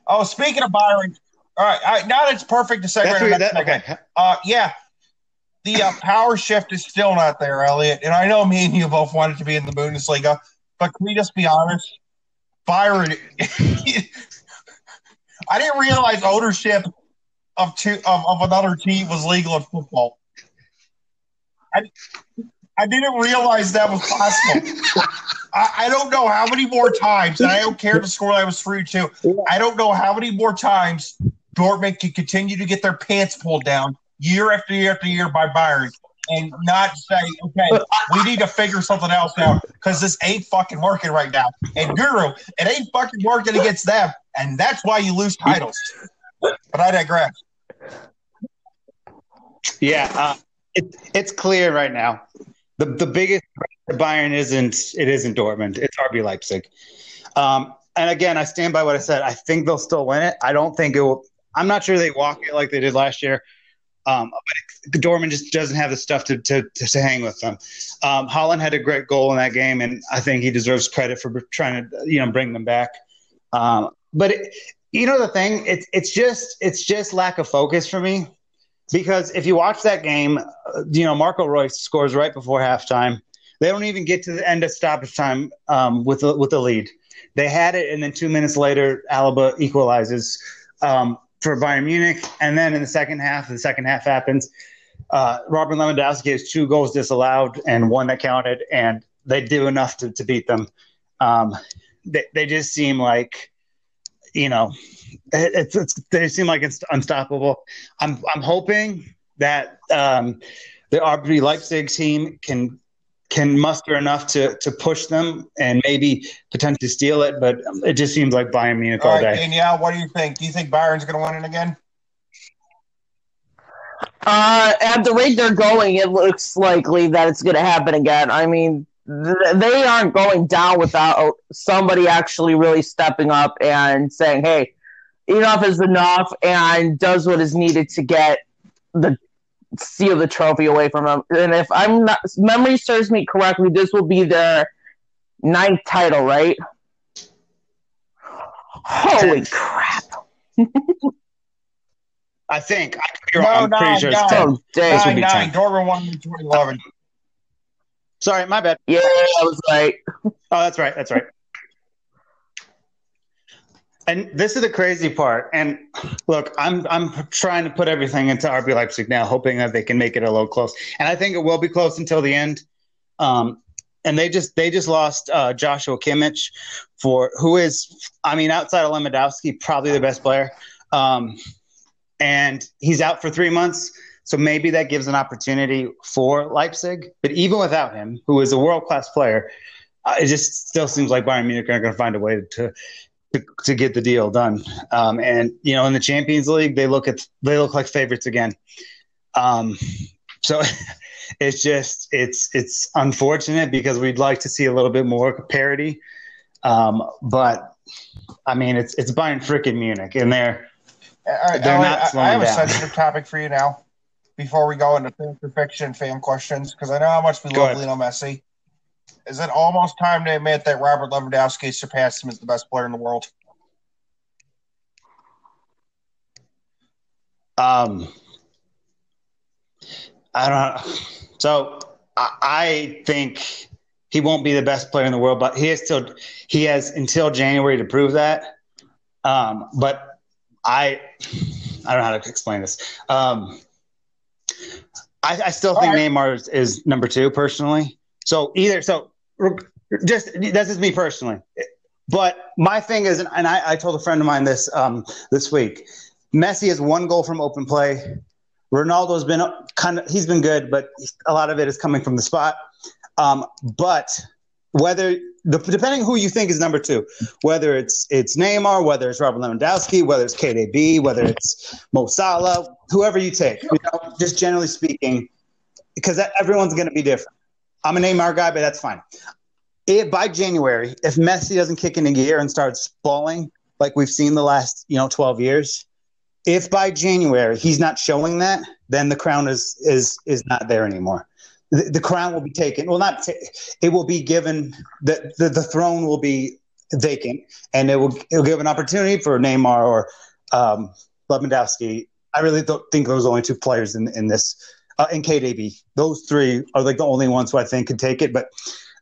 Oh, speaking of Bayern, all right, all right now it's perfect to segue That's to what, the that, next okay. Uh, yeah, the uh, power shift is still not there, Elliot. And I know me and you both wanted to be in the Bundesliga, but can we just be honest? Bayern, I didn't realize ownership of two of, of another team was legal in football. I, I didn't realize that was possible. I, I don't know how many more times, and I don't care the I was three two. I don't know how many more times Dortmund can continue to get their pants pulled down year after year after year by Bayern and not say, okay, we need to figure something else out because this ain't fucking working right now. And Guru, it ain't fucking working against them, and that's why you lose titles. But I digress. Yeah, uh, it, it's clear right now. The the biggest Bayern isn't it isn't Dortmund. It's RB Leipzig. Um, and again, I stand by what I said. I think they'll still win it. I don't think it will. I'm not sure they walk it like they did last year. Um, but Dortmund just doesn't have the stuff to, to, to hang with them. Um, Haaland had a great goal in that game, and I think he deserves credit for trying to you know bring them back. Um, but it, you know the thing, it's it's just it's just lack of focus for me because if you watch that game, you know Marco Reus scores right before halftime. They don't even get to the end of stoppage time um, with with the lead. They had it, and then two minutes later, Alaba equalizes. Um, for Bayern Munich. And then in the second half, the second half happens. Uh, Robert Lewandowski has two goals disallowed and one that counted, and they do enough to, to beat them. Um, they, they just seem like, you know, it's, it's they seem like it's unstoppable. I'm I'm hoping that um, the RB Leipzig team can can muster enough to to push them and maybe potentially steal it, but it just seems like Bayern Munich all, all right, day. Danielle, what do you think? Do you think Bayern's going to win it again? Uh, at the rate they're going, it looks likely that it's going to happen again. I mean, th- they aren't going down without somebody actually really stepping up and saying, "Hey, enough is enough," and does what is needed to get the steal the trophy away from them. And if I'm not, memory serves me correctly, this will be their ninth title, right? Holy crap! I think. I no, I'm nine, pretty sure it's 10. Oh, this will be nine. 10. Dortmund won in 2011. Sorry, my bad. Yeah, I was right. Oh, that's right. That's right. And this is the crazy part. And look, I'm I'm trying to put everything into RB Leipzig now, hoping that they can make it a little close. And I think it will be close until the end. Um, and they just they just lost uh, Joshua Kimmich for who is I mean outside of Lewandowski probably the best player. Um, and he's out for three months. So maybe that gives an opportunity for Leipzig. But even without him, who is a world class player, uh, it just still seems like Bayern Munich are going to find a way to to, to get the deal done. Um, and you know, in the Champions League, they look at they look like favorites again. Um, so it's just it's it's unfortunate because we'd like to see a little bit more parity. Um, but I mean, it's it's Bayern freaking Munich, and they're right, they're not I, slowing I have down. a sensitive topic for you now. Before we go into fan perfection fan questions, because I know how much we go love ahead. Lionel Messi is it almost time to admit that Robert Lewandowski surpassed him as the best player in the world? Um, I don't. Know. So I, I think he won't be the best player in the world, but he is still he has until January to prove that. Um, but I I don't know how to explain this. Um, I, I still think right. Neymar is, is, number two personally. So either so just this is me personally. But my thing is, and I, I told a friend of mine this um, this week. Messi has one goal from open play. Ronaldo's been kind of he's been good, but a lot of it is coming from the spot. Um, but whether depending who you think is number two, whether it's it's Neymar, whether it's Robert Lewandowski, whether it's KDB, whether it's Mo Salah, whoever you take, you know, just generally speaking, because everyone's going to be different. I'm a Neymar guy, but that's fine. By January, if Messi doesn't kick into gear and starts balling like we've seen the last you know 12 years, if by January he's not showing that, then the crown is is is not there anymore. The, the crown will be taken. Well, not t- it will be given. The, the the throne will be vacant, and it will it will give an opportunity for Neymar or um, Lewandowski. I really don't think those only two players in in this uh, and KDB. Those three are like the only ones who I think could take it. But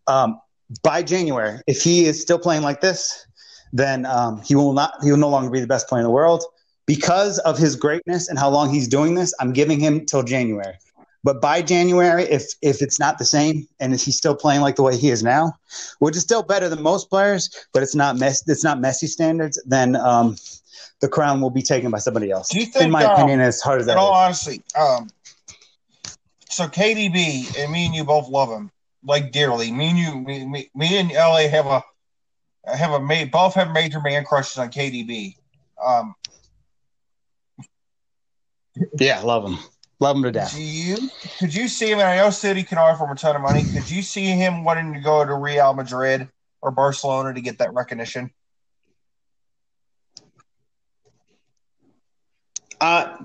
um, by January, if he is still playing like this, then um, he will not. He will no longer be the best player in the world because of his greatness and how long he's doing this. I'm giving him till January. But by January, if if it's not the same and he's still playing like the way he is now, which is still better than most players, but it's not mess it's not Messi standards, then um, the crown will be taken by somebody else. Do you think, in my um, opinion, as hard as that. In all honesty, um, so KDB and me and you both love him like dearly. Me and you, me, me, me and LA have a have a made both have major man crushes on KDB. Um, yeah, love him. Love him to death. Do you could you see him? And I know City can offer him a ton of money. Could you see him wanting to go to Real Madrid or Barcelona to get that recognition? Uh,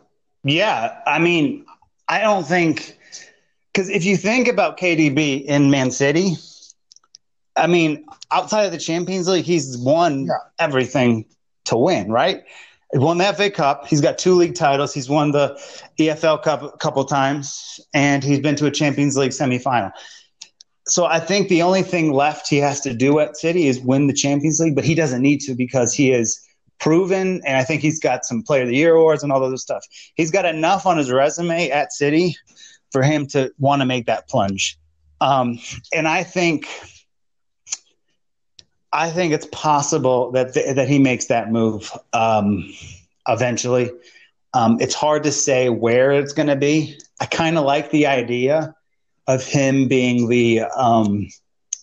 yeah. I mean, I don't think because if you think about KDB in Man City, I mean, outside of the Champions League, he's won Yeah. everything to win, right? He won the FA Cup. He's got two league titles. He's won the EFL Cup a couple times, and he's been to a Champions League semifinal. So I think the only thing left he has to do at City is win the Champions League, but he doesn't need to because he is proven, and I think he's got some Player of the Year awards and all other stuff. He's got enough on his resume at City for him to want to make that plunge. Um, and I think I think it's possible that th- that he makes that move um, eventually. Um, it's hard to say where it's going to be. I kind of like the idea of him being the um,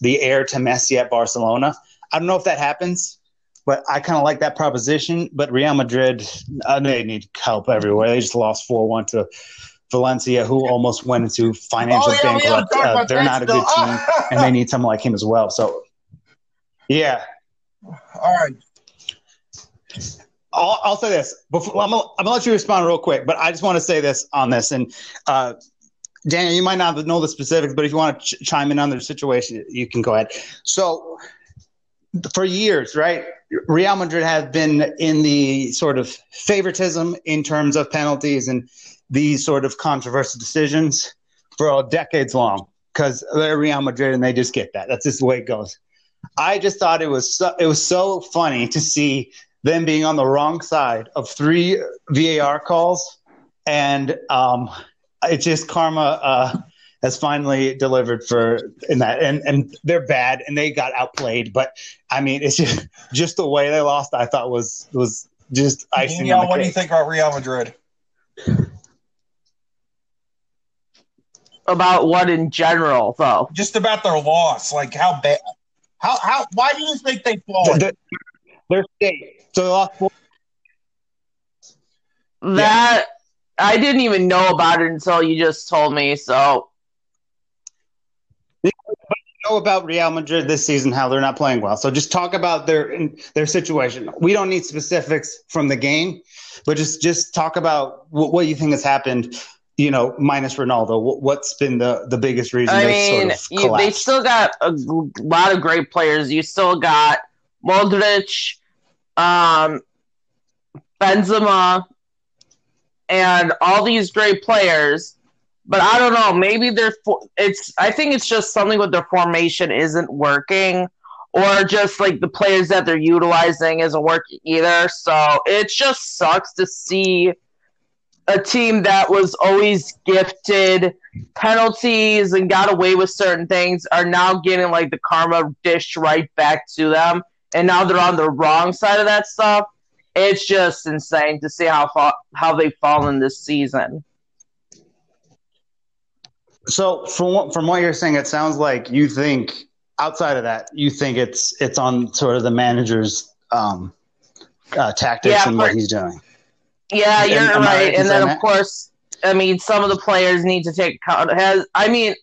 the heir to Messi at Barcelona. I don't know if that happens, but I kind of like that proposition. But Real Madrid, uh, they need help everywhere. They just lost four one to Valencia, who almost went into financial Oh, yeah, bankrupt. Uh, they're not a good team, and they need someone like him as well. So, yeah, All right. I'll, I'll say this. Before, I'm, gonna, I'm gonna let you respond real quick, but I just want to say this on this. And uh, Daniel, you might not know the specifics, but if you want to ch- chime in on the situation, you can go ahead. So, for years, right, Real Madrid has been in the sort of favoritism in terms of penalties and these sort of controversial decisions for all decades long because they're Real Madrid and they just get that. That's just the way it goes. I just thought it was so, it was so funny to see them being on the wrong side of three VAR calls, and um, it just karma uh, has finally delivered for in that, and and they're bad and they got outplayed. But I mean, it's just just the way they lost. I thought was was just icing on Danielle, the what do you think about Real Madrid? About what in general, though? Just about their loss. Like how bad? How how? Why do you think they fallen? The- Their state. So they lost four That I didn't even know about it until you just told me. So know about Real Madrid this season how they're not playing well. So just talk about their their situation. We don't need specifics from the game, but just just talk about what, what you think has happened. You know, minus Ronaldo, what, what's been the the biggest reason I they mean, sort of you, they still got a lot of great players. You still got Modric, um, Benzema, and all these great players. But I don't know. Maybe they're. It's. I think it's just something with their formation isn't working, or just like the players that they're utilizing isn't working either. So it just sucks to see a team that was always gifted penalties and got away with certain things are now getting like the karma dish right back to them, and now they're on the wrong side of that stuff. It's just insane to see how fa- how they've fallen this season. So from what from what you're saying, it sounds like you think outside of that, you think it's it's on sort of the manager's um, uh, tactics Yeah, and what he's doing. Yeah, And- you're I right. And then of course, I mean, some of the players need to take account. Has I mean,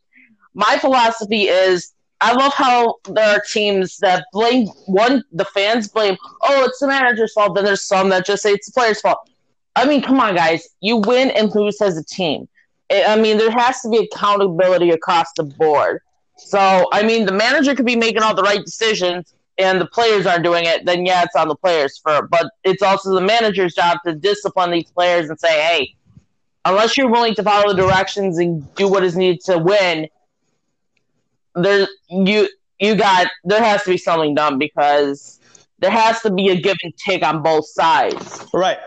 my philosophy is I love how there are teams that blame one. The fans blame, oh, it's the manager's fault. Then there's some that just say it's the player's fault. I mean, come on, guys. You win and lose as a team. I mean, there has to be accountability across the board. So, I mean, the manager could be making all the right decisions, and the players aren't doing it. Then, yeah, it's on the players for. But it's also the manager's job to discipline these players and say, hey, unless you're willing to follow the directions and do what is needed to win, there you you got there has to be something done because there has to be a give and take on both sides. Right.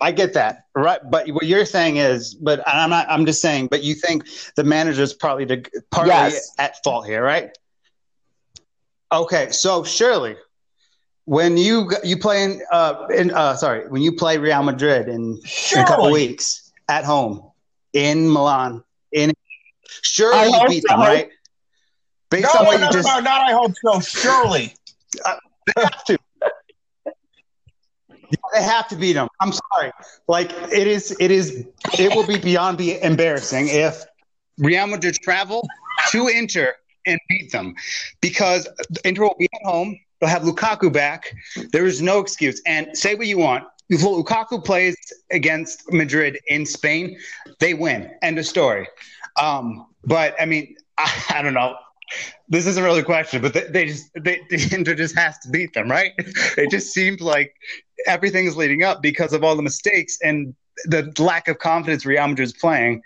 I get that. Right. But what you're saying is, but I'm not, I'm just saying, but you think the manager's probably the, partly Yes. at fault here, right? Okay. So surely when you, you play in, uh, in, uh, sorry, when you play Real Madrid in, in a couple weeks at home in Milan, in, surely you beat so. them, right? Based No, on no, what no, you just, no, not I hope so. Surely. they have to. They have to beat them. I'm sorry. Like it is. It is. It will be beyond be embarrassing if Real Madrid travel to Inter and beat them, because Inter will be at home. They'll have Lukaku back. There is no excuse. And say what you want. If Lukaku plays against Madrid in Spain, they win. End of story. Um, but I mean, I, I don't know this isn't really a question, but they, they just they, the Inter just has to beat them, right? It just seems like everything is leading up because of all the mistakes and the lack of confidence Real is playing.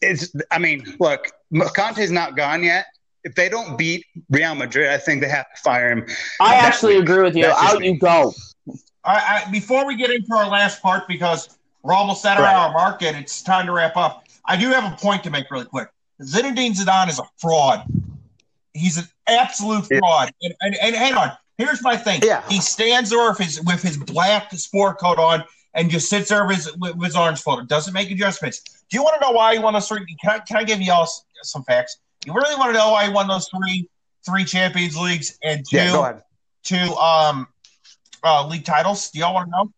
It's I mean, look, Conte's not gone yet. If they don't beat Real Madrid, I think they have to fire him. I actually week. agree with you. Out you go. I, before we get into our last part, because we're almost at our right. hour mark and it's time to wrap up. I do have a point to make really quick. Zinedine Zidane is a fraud. He's an absolute fraud. Yeah. And, and, and, hang on, here's my thing. Yeah. He stands there with his, with his black sport coat on and just sits there with his, with his orange photo. Doesn't make adjustments. Do you want to know why he won those three? Can I, can I give you all some facts? You really want to know why he won those three three Champions Leagues and two yeah, two um uh, league titles? Do y'all want to know?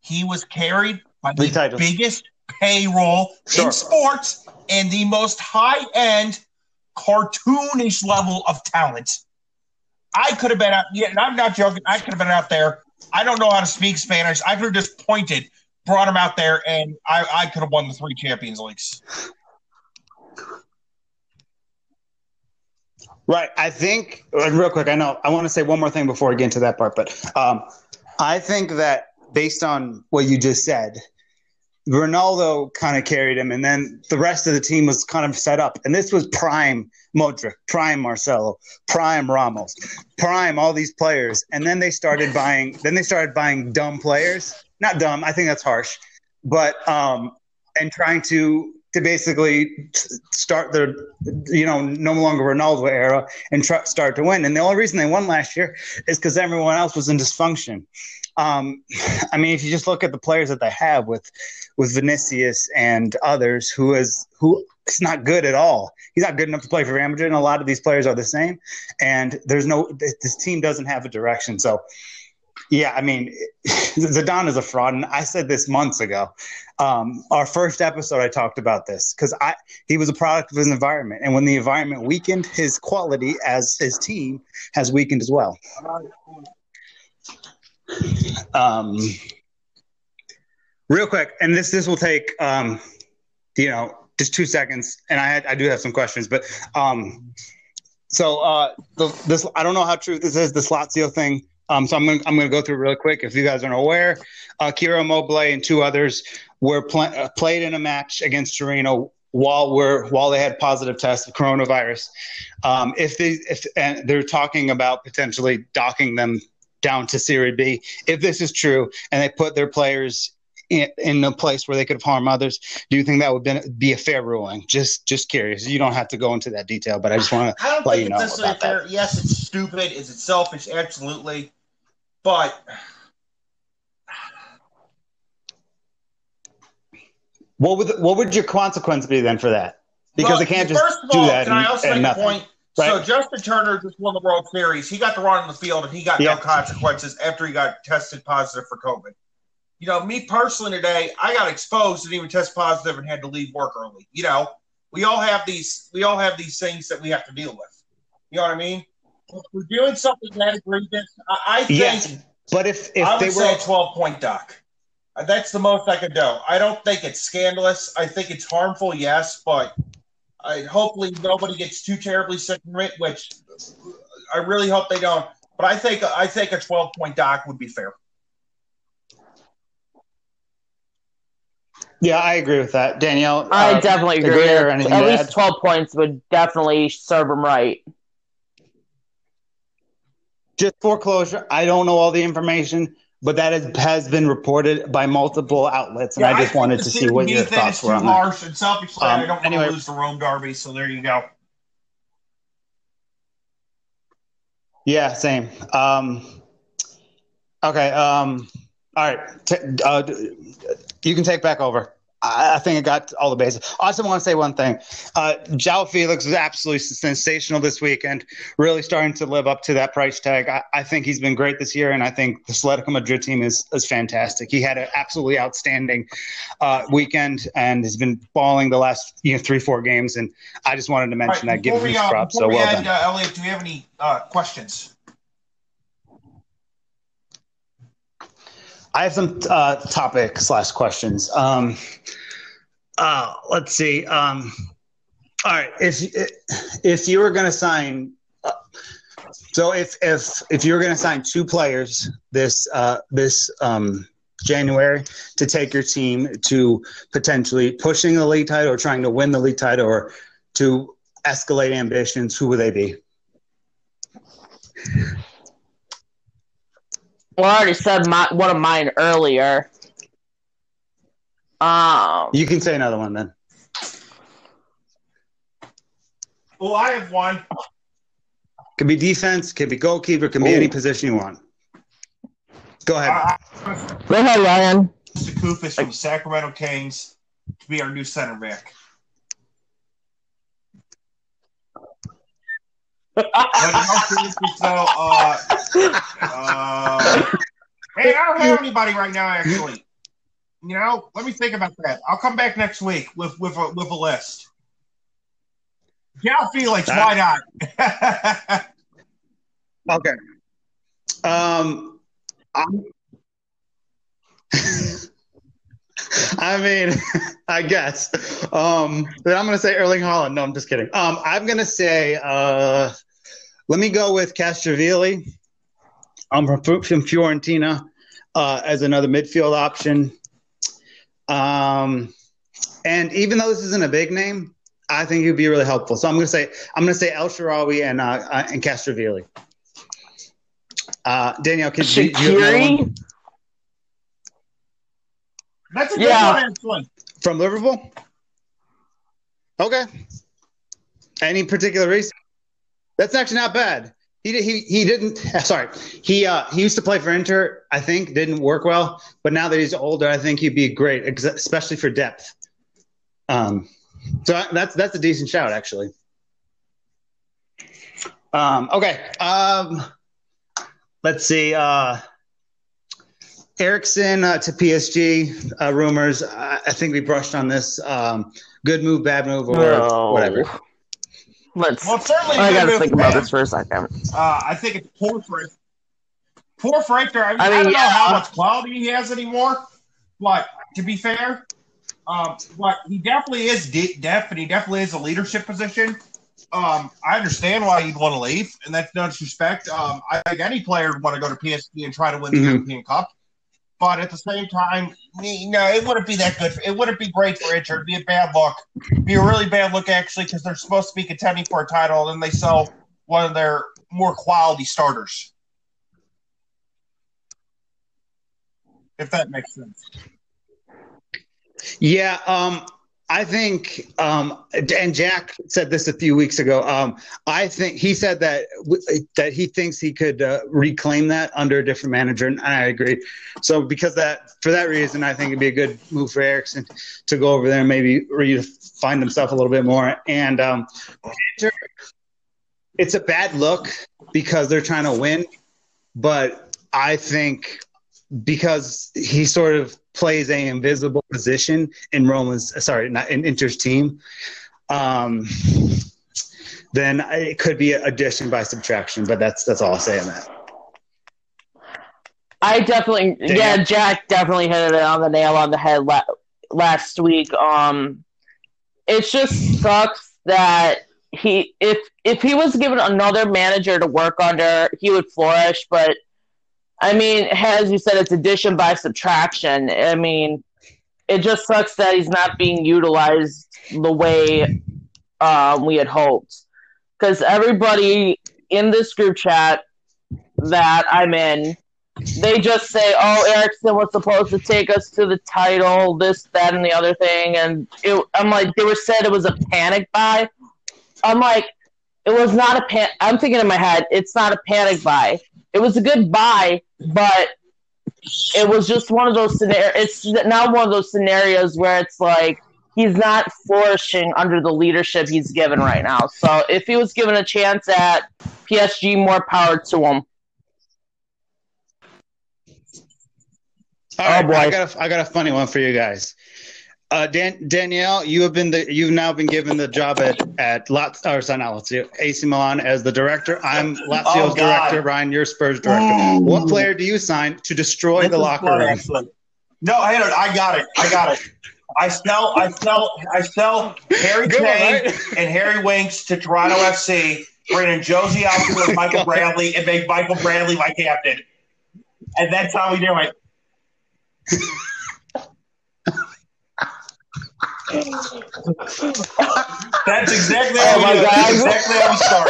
He was carried by league the titles. biggest payroll sure. in sports and the most high end cartoonish level of talent. I could have been out, yeah, and I'm not joking. I could have been out there. I don't know how to speak Spanish. I could have just pointed, brought him out there, and I, I could have won the three Champions Leagues. Right. I think, real quick, I know I want to say one more thing before we get into that part, but um, I think that based on what you just said, Ronaldo kind of carried him, and then the rest of the team was kind of set up. And this was prime Modric, prime Marcelo, prime Ramos, prime all these players. And then they started buying. Then they started buying dumb players. Not dumb. I think that's harsh, but um, and trying to to basically start their, you know, no longer Ronaldo era and start to win. And the only reason they won last year is because everyone else was in dysfunction. Um, I mean, if you just look at the players that they have with with Vinicius and others, who is who is not good at all. He's not good enough to play for Real Madrid, and a lot of these players are the same. And there's no this team doesn't have a direction. So, yeah, I mean, Zidane is a fraud, and I said this months ago. Um, our first episode, I talked about this because I he was a product of his environment, and when the environment weakened, his quality as his team has weakened as well. Um, real quick, and this this will take um, you know just two seconds, and I I do have some questions, but um, so uh, the, this I don't know how true this is the Lazio thing. Um, so I'm gonna I'm gonna go through really quick. If you guys aren't aware, uh, Ciro Immobile and two others were pl- uh, played in a match against Torino while we're while they had positive tests of coronavirus. Um, if they if and they're talking about potentially docking them down to Serie B. If this is true, and they put their players in, in a place where they could harm others, do you think that would be a fair ruling? Just just curious. You don't have to go into that detail, but I just want to let you know about fair. that. Yes, it's stupid. Is it selfish? Absolutely, but. What would what would your consequence be then for that? Because well, they can't just all, do that. Can and, I also make nothing. a point? Right. So Justin Turner just won the World Series. He got to run on the field and he got no consequences after he got tested positive for COVID. You know, me personally today, I got exposed and even test positive and had to leave work early. You know, we all have these we all have these things that we have to deal with. You know what I mean? If we're doing something that egregious, I, I think yes, but if if I they were say a twelve point dock. That's the most I could do. I don't think it's scandalous. I think it's harmful, yes, but I, hopefully nobody gets too terribly sick from it, which I really hope they don't. But I think I think a 12 point dock would be fair. Yeah, I agree with that, Danielle. I uh, definitely agree. agree At least add? 12 points would definitely serve them right. Just foreclosure. I don't know all the information but that is, has been reported by multiple outlets, and yeah, I just I wanted to see what your thoughts were on harsh, that. And um, I don't anyway. want to lose the Rome Derby, so there you go. Yeah, same. Um, okay. Um, all right. T- uh, you can take back over. I, I think it got all the bases. I also want to say one thing. Uh, João Felix was absolutely sensational this weekend, really starting to live up to that price tag. I, I think he's been great this year, and I think the Atletico Madrid team is, is fantastic. He had an absolutely outstanding uh, weekend and has been balling the last you know three, four games. And I just wanted to mention Right, that, give him his uh, props. So well end, done. uh, Elliot, do we have any uh, questions? I have some uh, topic slash questions. Um, uh, let's see. Um, all right, if if you were going to sign, uh, so if if if you were going to sign two players this uh, this um, January to take your team to potentially pushing the league title or trying to win the league title or to escalate ambitions, who would they be? Well, I already said my, one of mine earlier. Um, You can say another one then. Well, I have one. Could be defense, could be goalkeeper, could be Ooh. any position you want. Go ahead. I, go ahead, Ryan. Sakufis from Sacramento Kings to be our new center back. But in all seriousness, though, uh, uh, hey, I don't have anybody right now. Actually, you know, let me think about that. I'll come back next week with with a, with a list. Cal Felix, why not? Okay. Um, I'm, I mean, I guess. Um, but I'm going to say Erling Haaland. No, I'm just kidding. Um, I'm going to say, uh, let me go with Castrovilli. I'm from, from Fiorentina uh, as another midfield option. Um, and even though this isn't a big name, I think it would be really helpful. So I'm going to say I'm going to say El Shaarawy and uh, uh, and Castrovilli. Uh, Danielle, can do, do you have another one? Shaqiri? That's a good Yeah. one, from Liverpool? Okay. Any particular reason? That's actually not bad. He he he didn't. Sorry, he uh he used to play for Inter. I think didn't work well, but now that he's older, I think he'd be great, especially for depth. Um, so that's that's a decent shout actually. Um, okay. Um, let's see. Uh, Eriksen uh, to PSG uh, rumors. I, I think we brushed on this. Um, good move, bad move, or No. whatever. Let's. Well, certainly I gotta think about this for a second. Uh, I think it's poor for poor Hector. I, mean, I I, don't know how much quality he has anymore, but to be fair, um, but he definitely is de- deaf, and he definitely is a leadership position. Um, I understand why he'd want to leave, and that's no disrespect. Um, I think any player would want to go to PSG and try to win the Mhm. European Cup. But at the same time, me- no, it wouldn't be that good. It wouldn't be great for Inter. It'd be a bad look. It'd be a really bad look, actually, because they're supposed to be contending for a title, and they sell one of their more quality starters. If that makes sense. Yeah, um, I think, um, and Jack said this a few weeks ago. Um, I think he said that that he thinks he could uh, reclaim that under a different manager, and I agree. So, because that for that reason, I think it'd be a good move for Eriksen to go over there and maybe find himself a little bit more. And um, it's a bad look because they're trying to win, but I think because he sort of plays a invisible position in Roman's sorry, not in Inter's team, um, then it could be addition by subtraction. But that's that's all I'll say on that. I definitely, Daniel? yeah, Jack definitely hit it on the nail on the head la- last week. Um, it just sucks that he, if if he was given another manager to work under, he would flourish. But I mean, as you said, it's addition by subtraction. I mean, it just sucks that he's not being utilized the way um, we had hoped. Because everybody in this group chat that I'm in, they just say, "Oh, Eriksen was supposed to take us to the title, this, that, and the other thing," and it, I'm like, they were said it was a panic buy. I'm like, it was not a pan. I'm thinking in my head, it's not a panic buy. It was a good buy, but it was just one of those scenarios. It's now one of those scenarios where it's like he's not flourishing under the leadership he's given right now. So if he was given a chance at PSG, more power to him. All right, Oh, boy. I got a, I got a funny one for you guys. Uh, Dan, Danielle, you have been the you've now been given the job at at Lazio, or sorry, not Lazio, AC Milan as the director. I'm Lazio's Oh, director. Ryan, you're Spurs director. What player do you sign to destroy the locker room? No, I had it. I got it. I got it. I sell. I sell. I sell Harry Kane right? and Harry Winks to Toronto FC. Bring in Jozy Altidore with Michael Bradley and make Michael Bradley my captain. And that's how we do it. That's exactly how Oh we my do it. That's exactly how we start.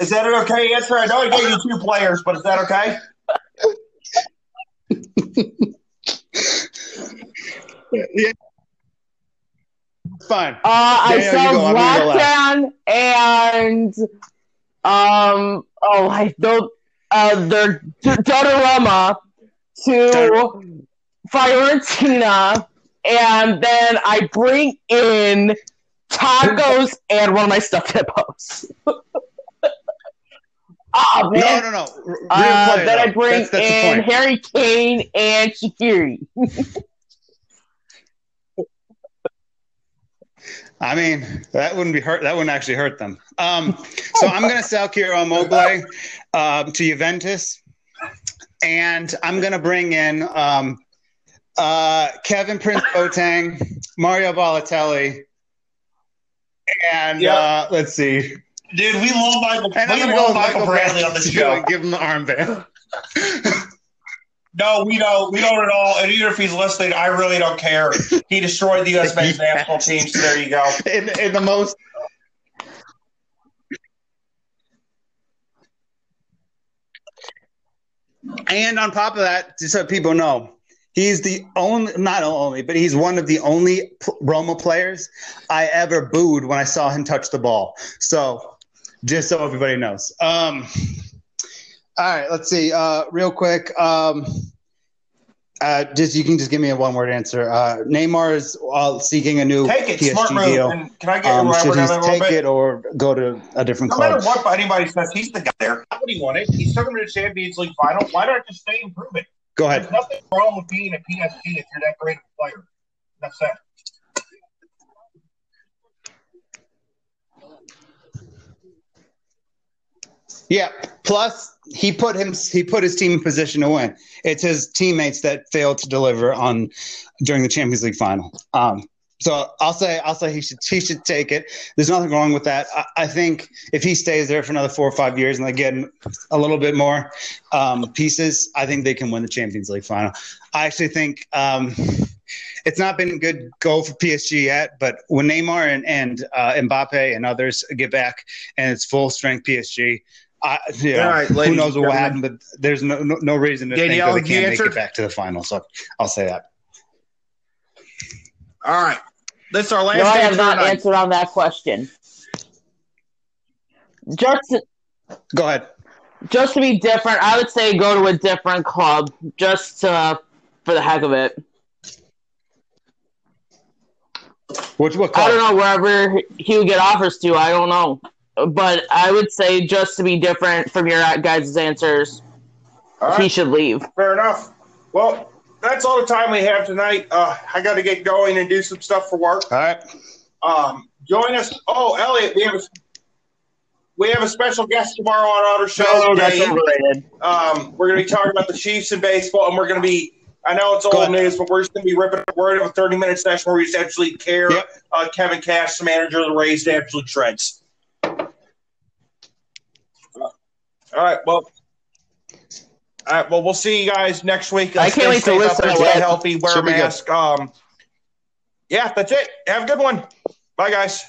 Is that an okay answer? I know I gave you two players, but is that okay? Yeah. Fine. Uh, I Daniel, you go. saw I'm gonna go Zlatan and um oh I don't uh they're Donnarumma to Fiorentina and then I bring in tacos and one of my stuffed hippos. oh No, man. no, no. R- Real Uh, then I bring That's- that's in. Harry Kane and Shaqiri. I mean, that wouldn't be hurt. That wouldn't actually hurt them. Um, so I'm going to sell Kiro Mobley um, to Juventus, and I'm going to bring in um, uh, Kevin Prince Boateng, Mario Balotelli, and Yep. uh, let's see. Dude, we love Michael. And we love with Michael Bradley on the too, show. give him the armband. No, we don't. We don't at all. And even if he's listening, I really don't care. He destroyed the U.S. men's national team. So there you go. in, in the most. And on top of that, just so people know, he's the only, not only, but he's one of the only p- Roma players I ever booed when I saw him touch the ball. So, just so everybody knows. Um, all right, let's see. Uh, real quick. Um, uh, just you can just give me a one-word answer. Uh, Neymar is uh, seeking a new Take it. PSG Smart move. deal. And can I get Um, should he on that a little take bit? it or go to a different No club? No matter what anybody says, he's the guy there. He wanted. He's took him to the Champions League final. Why not just stay and prove it? Go ahead. There's nothing wrong with being a PSG if you're that great of a player. That's it. Yeah. Plus, he put him he put his team in position to win. It's his teammates that failed to deliver on during the Champions League final. Um, so I'll say I'll say he should he should take it. There's nothing wrong with that. I, I think if he stays there for another four or five years and they get a little bit more um, pieces, I think they can win the Champions League final. I actually think um, it's not been a good goal for PSG yet, but when Neymar and, and uh, Mbappe and others get back and it's full strength PSG, I, you know, All right, who knows what will happen, but there's no, no, no reason to Danielle, think that they can't make answered? it back to the final. So I'll say that. All right. This is our last No, I have not tonight. answered on that question. Just to, Go ahead. just to be different, I would say go to a different club just uh, for the heck of it. Which what I don't know wherever he would get offers to. I don't know, but I would say just to be different from your guys' answers, All he should leave. Fair enough. Well, that's all the time we have tonight. Uh, I got to get going and do some stuff for work. All right. Um, join us. Oh, Elliot, we have a we have a special guest tomorrow on our show. Oh, that's Dave. overrated. Um, we're going to be talking about the Chiefs in baseball, and we're going to be. I know it's old news, but we're just going to be ripping. We're going to have a thirty minute session where we just actually care. Yep. Uh, Kevin Cash, the manager of the Rays, to absolute shreds. All right. Well. All right. Well, we'll see you guys next week. I can't stay wait to listen to Stay healthy. Wear a Should mask. Um. Yeah, that's it. Have a good one. Bye, guys.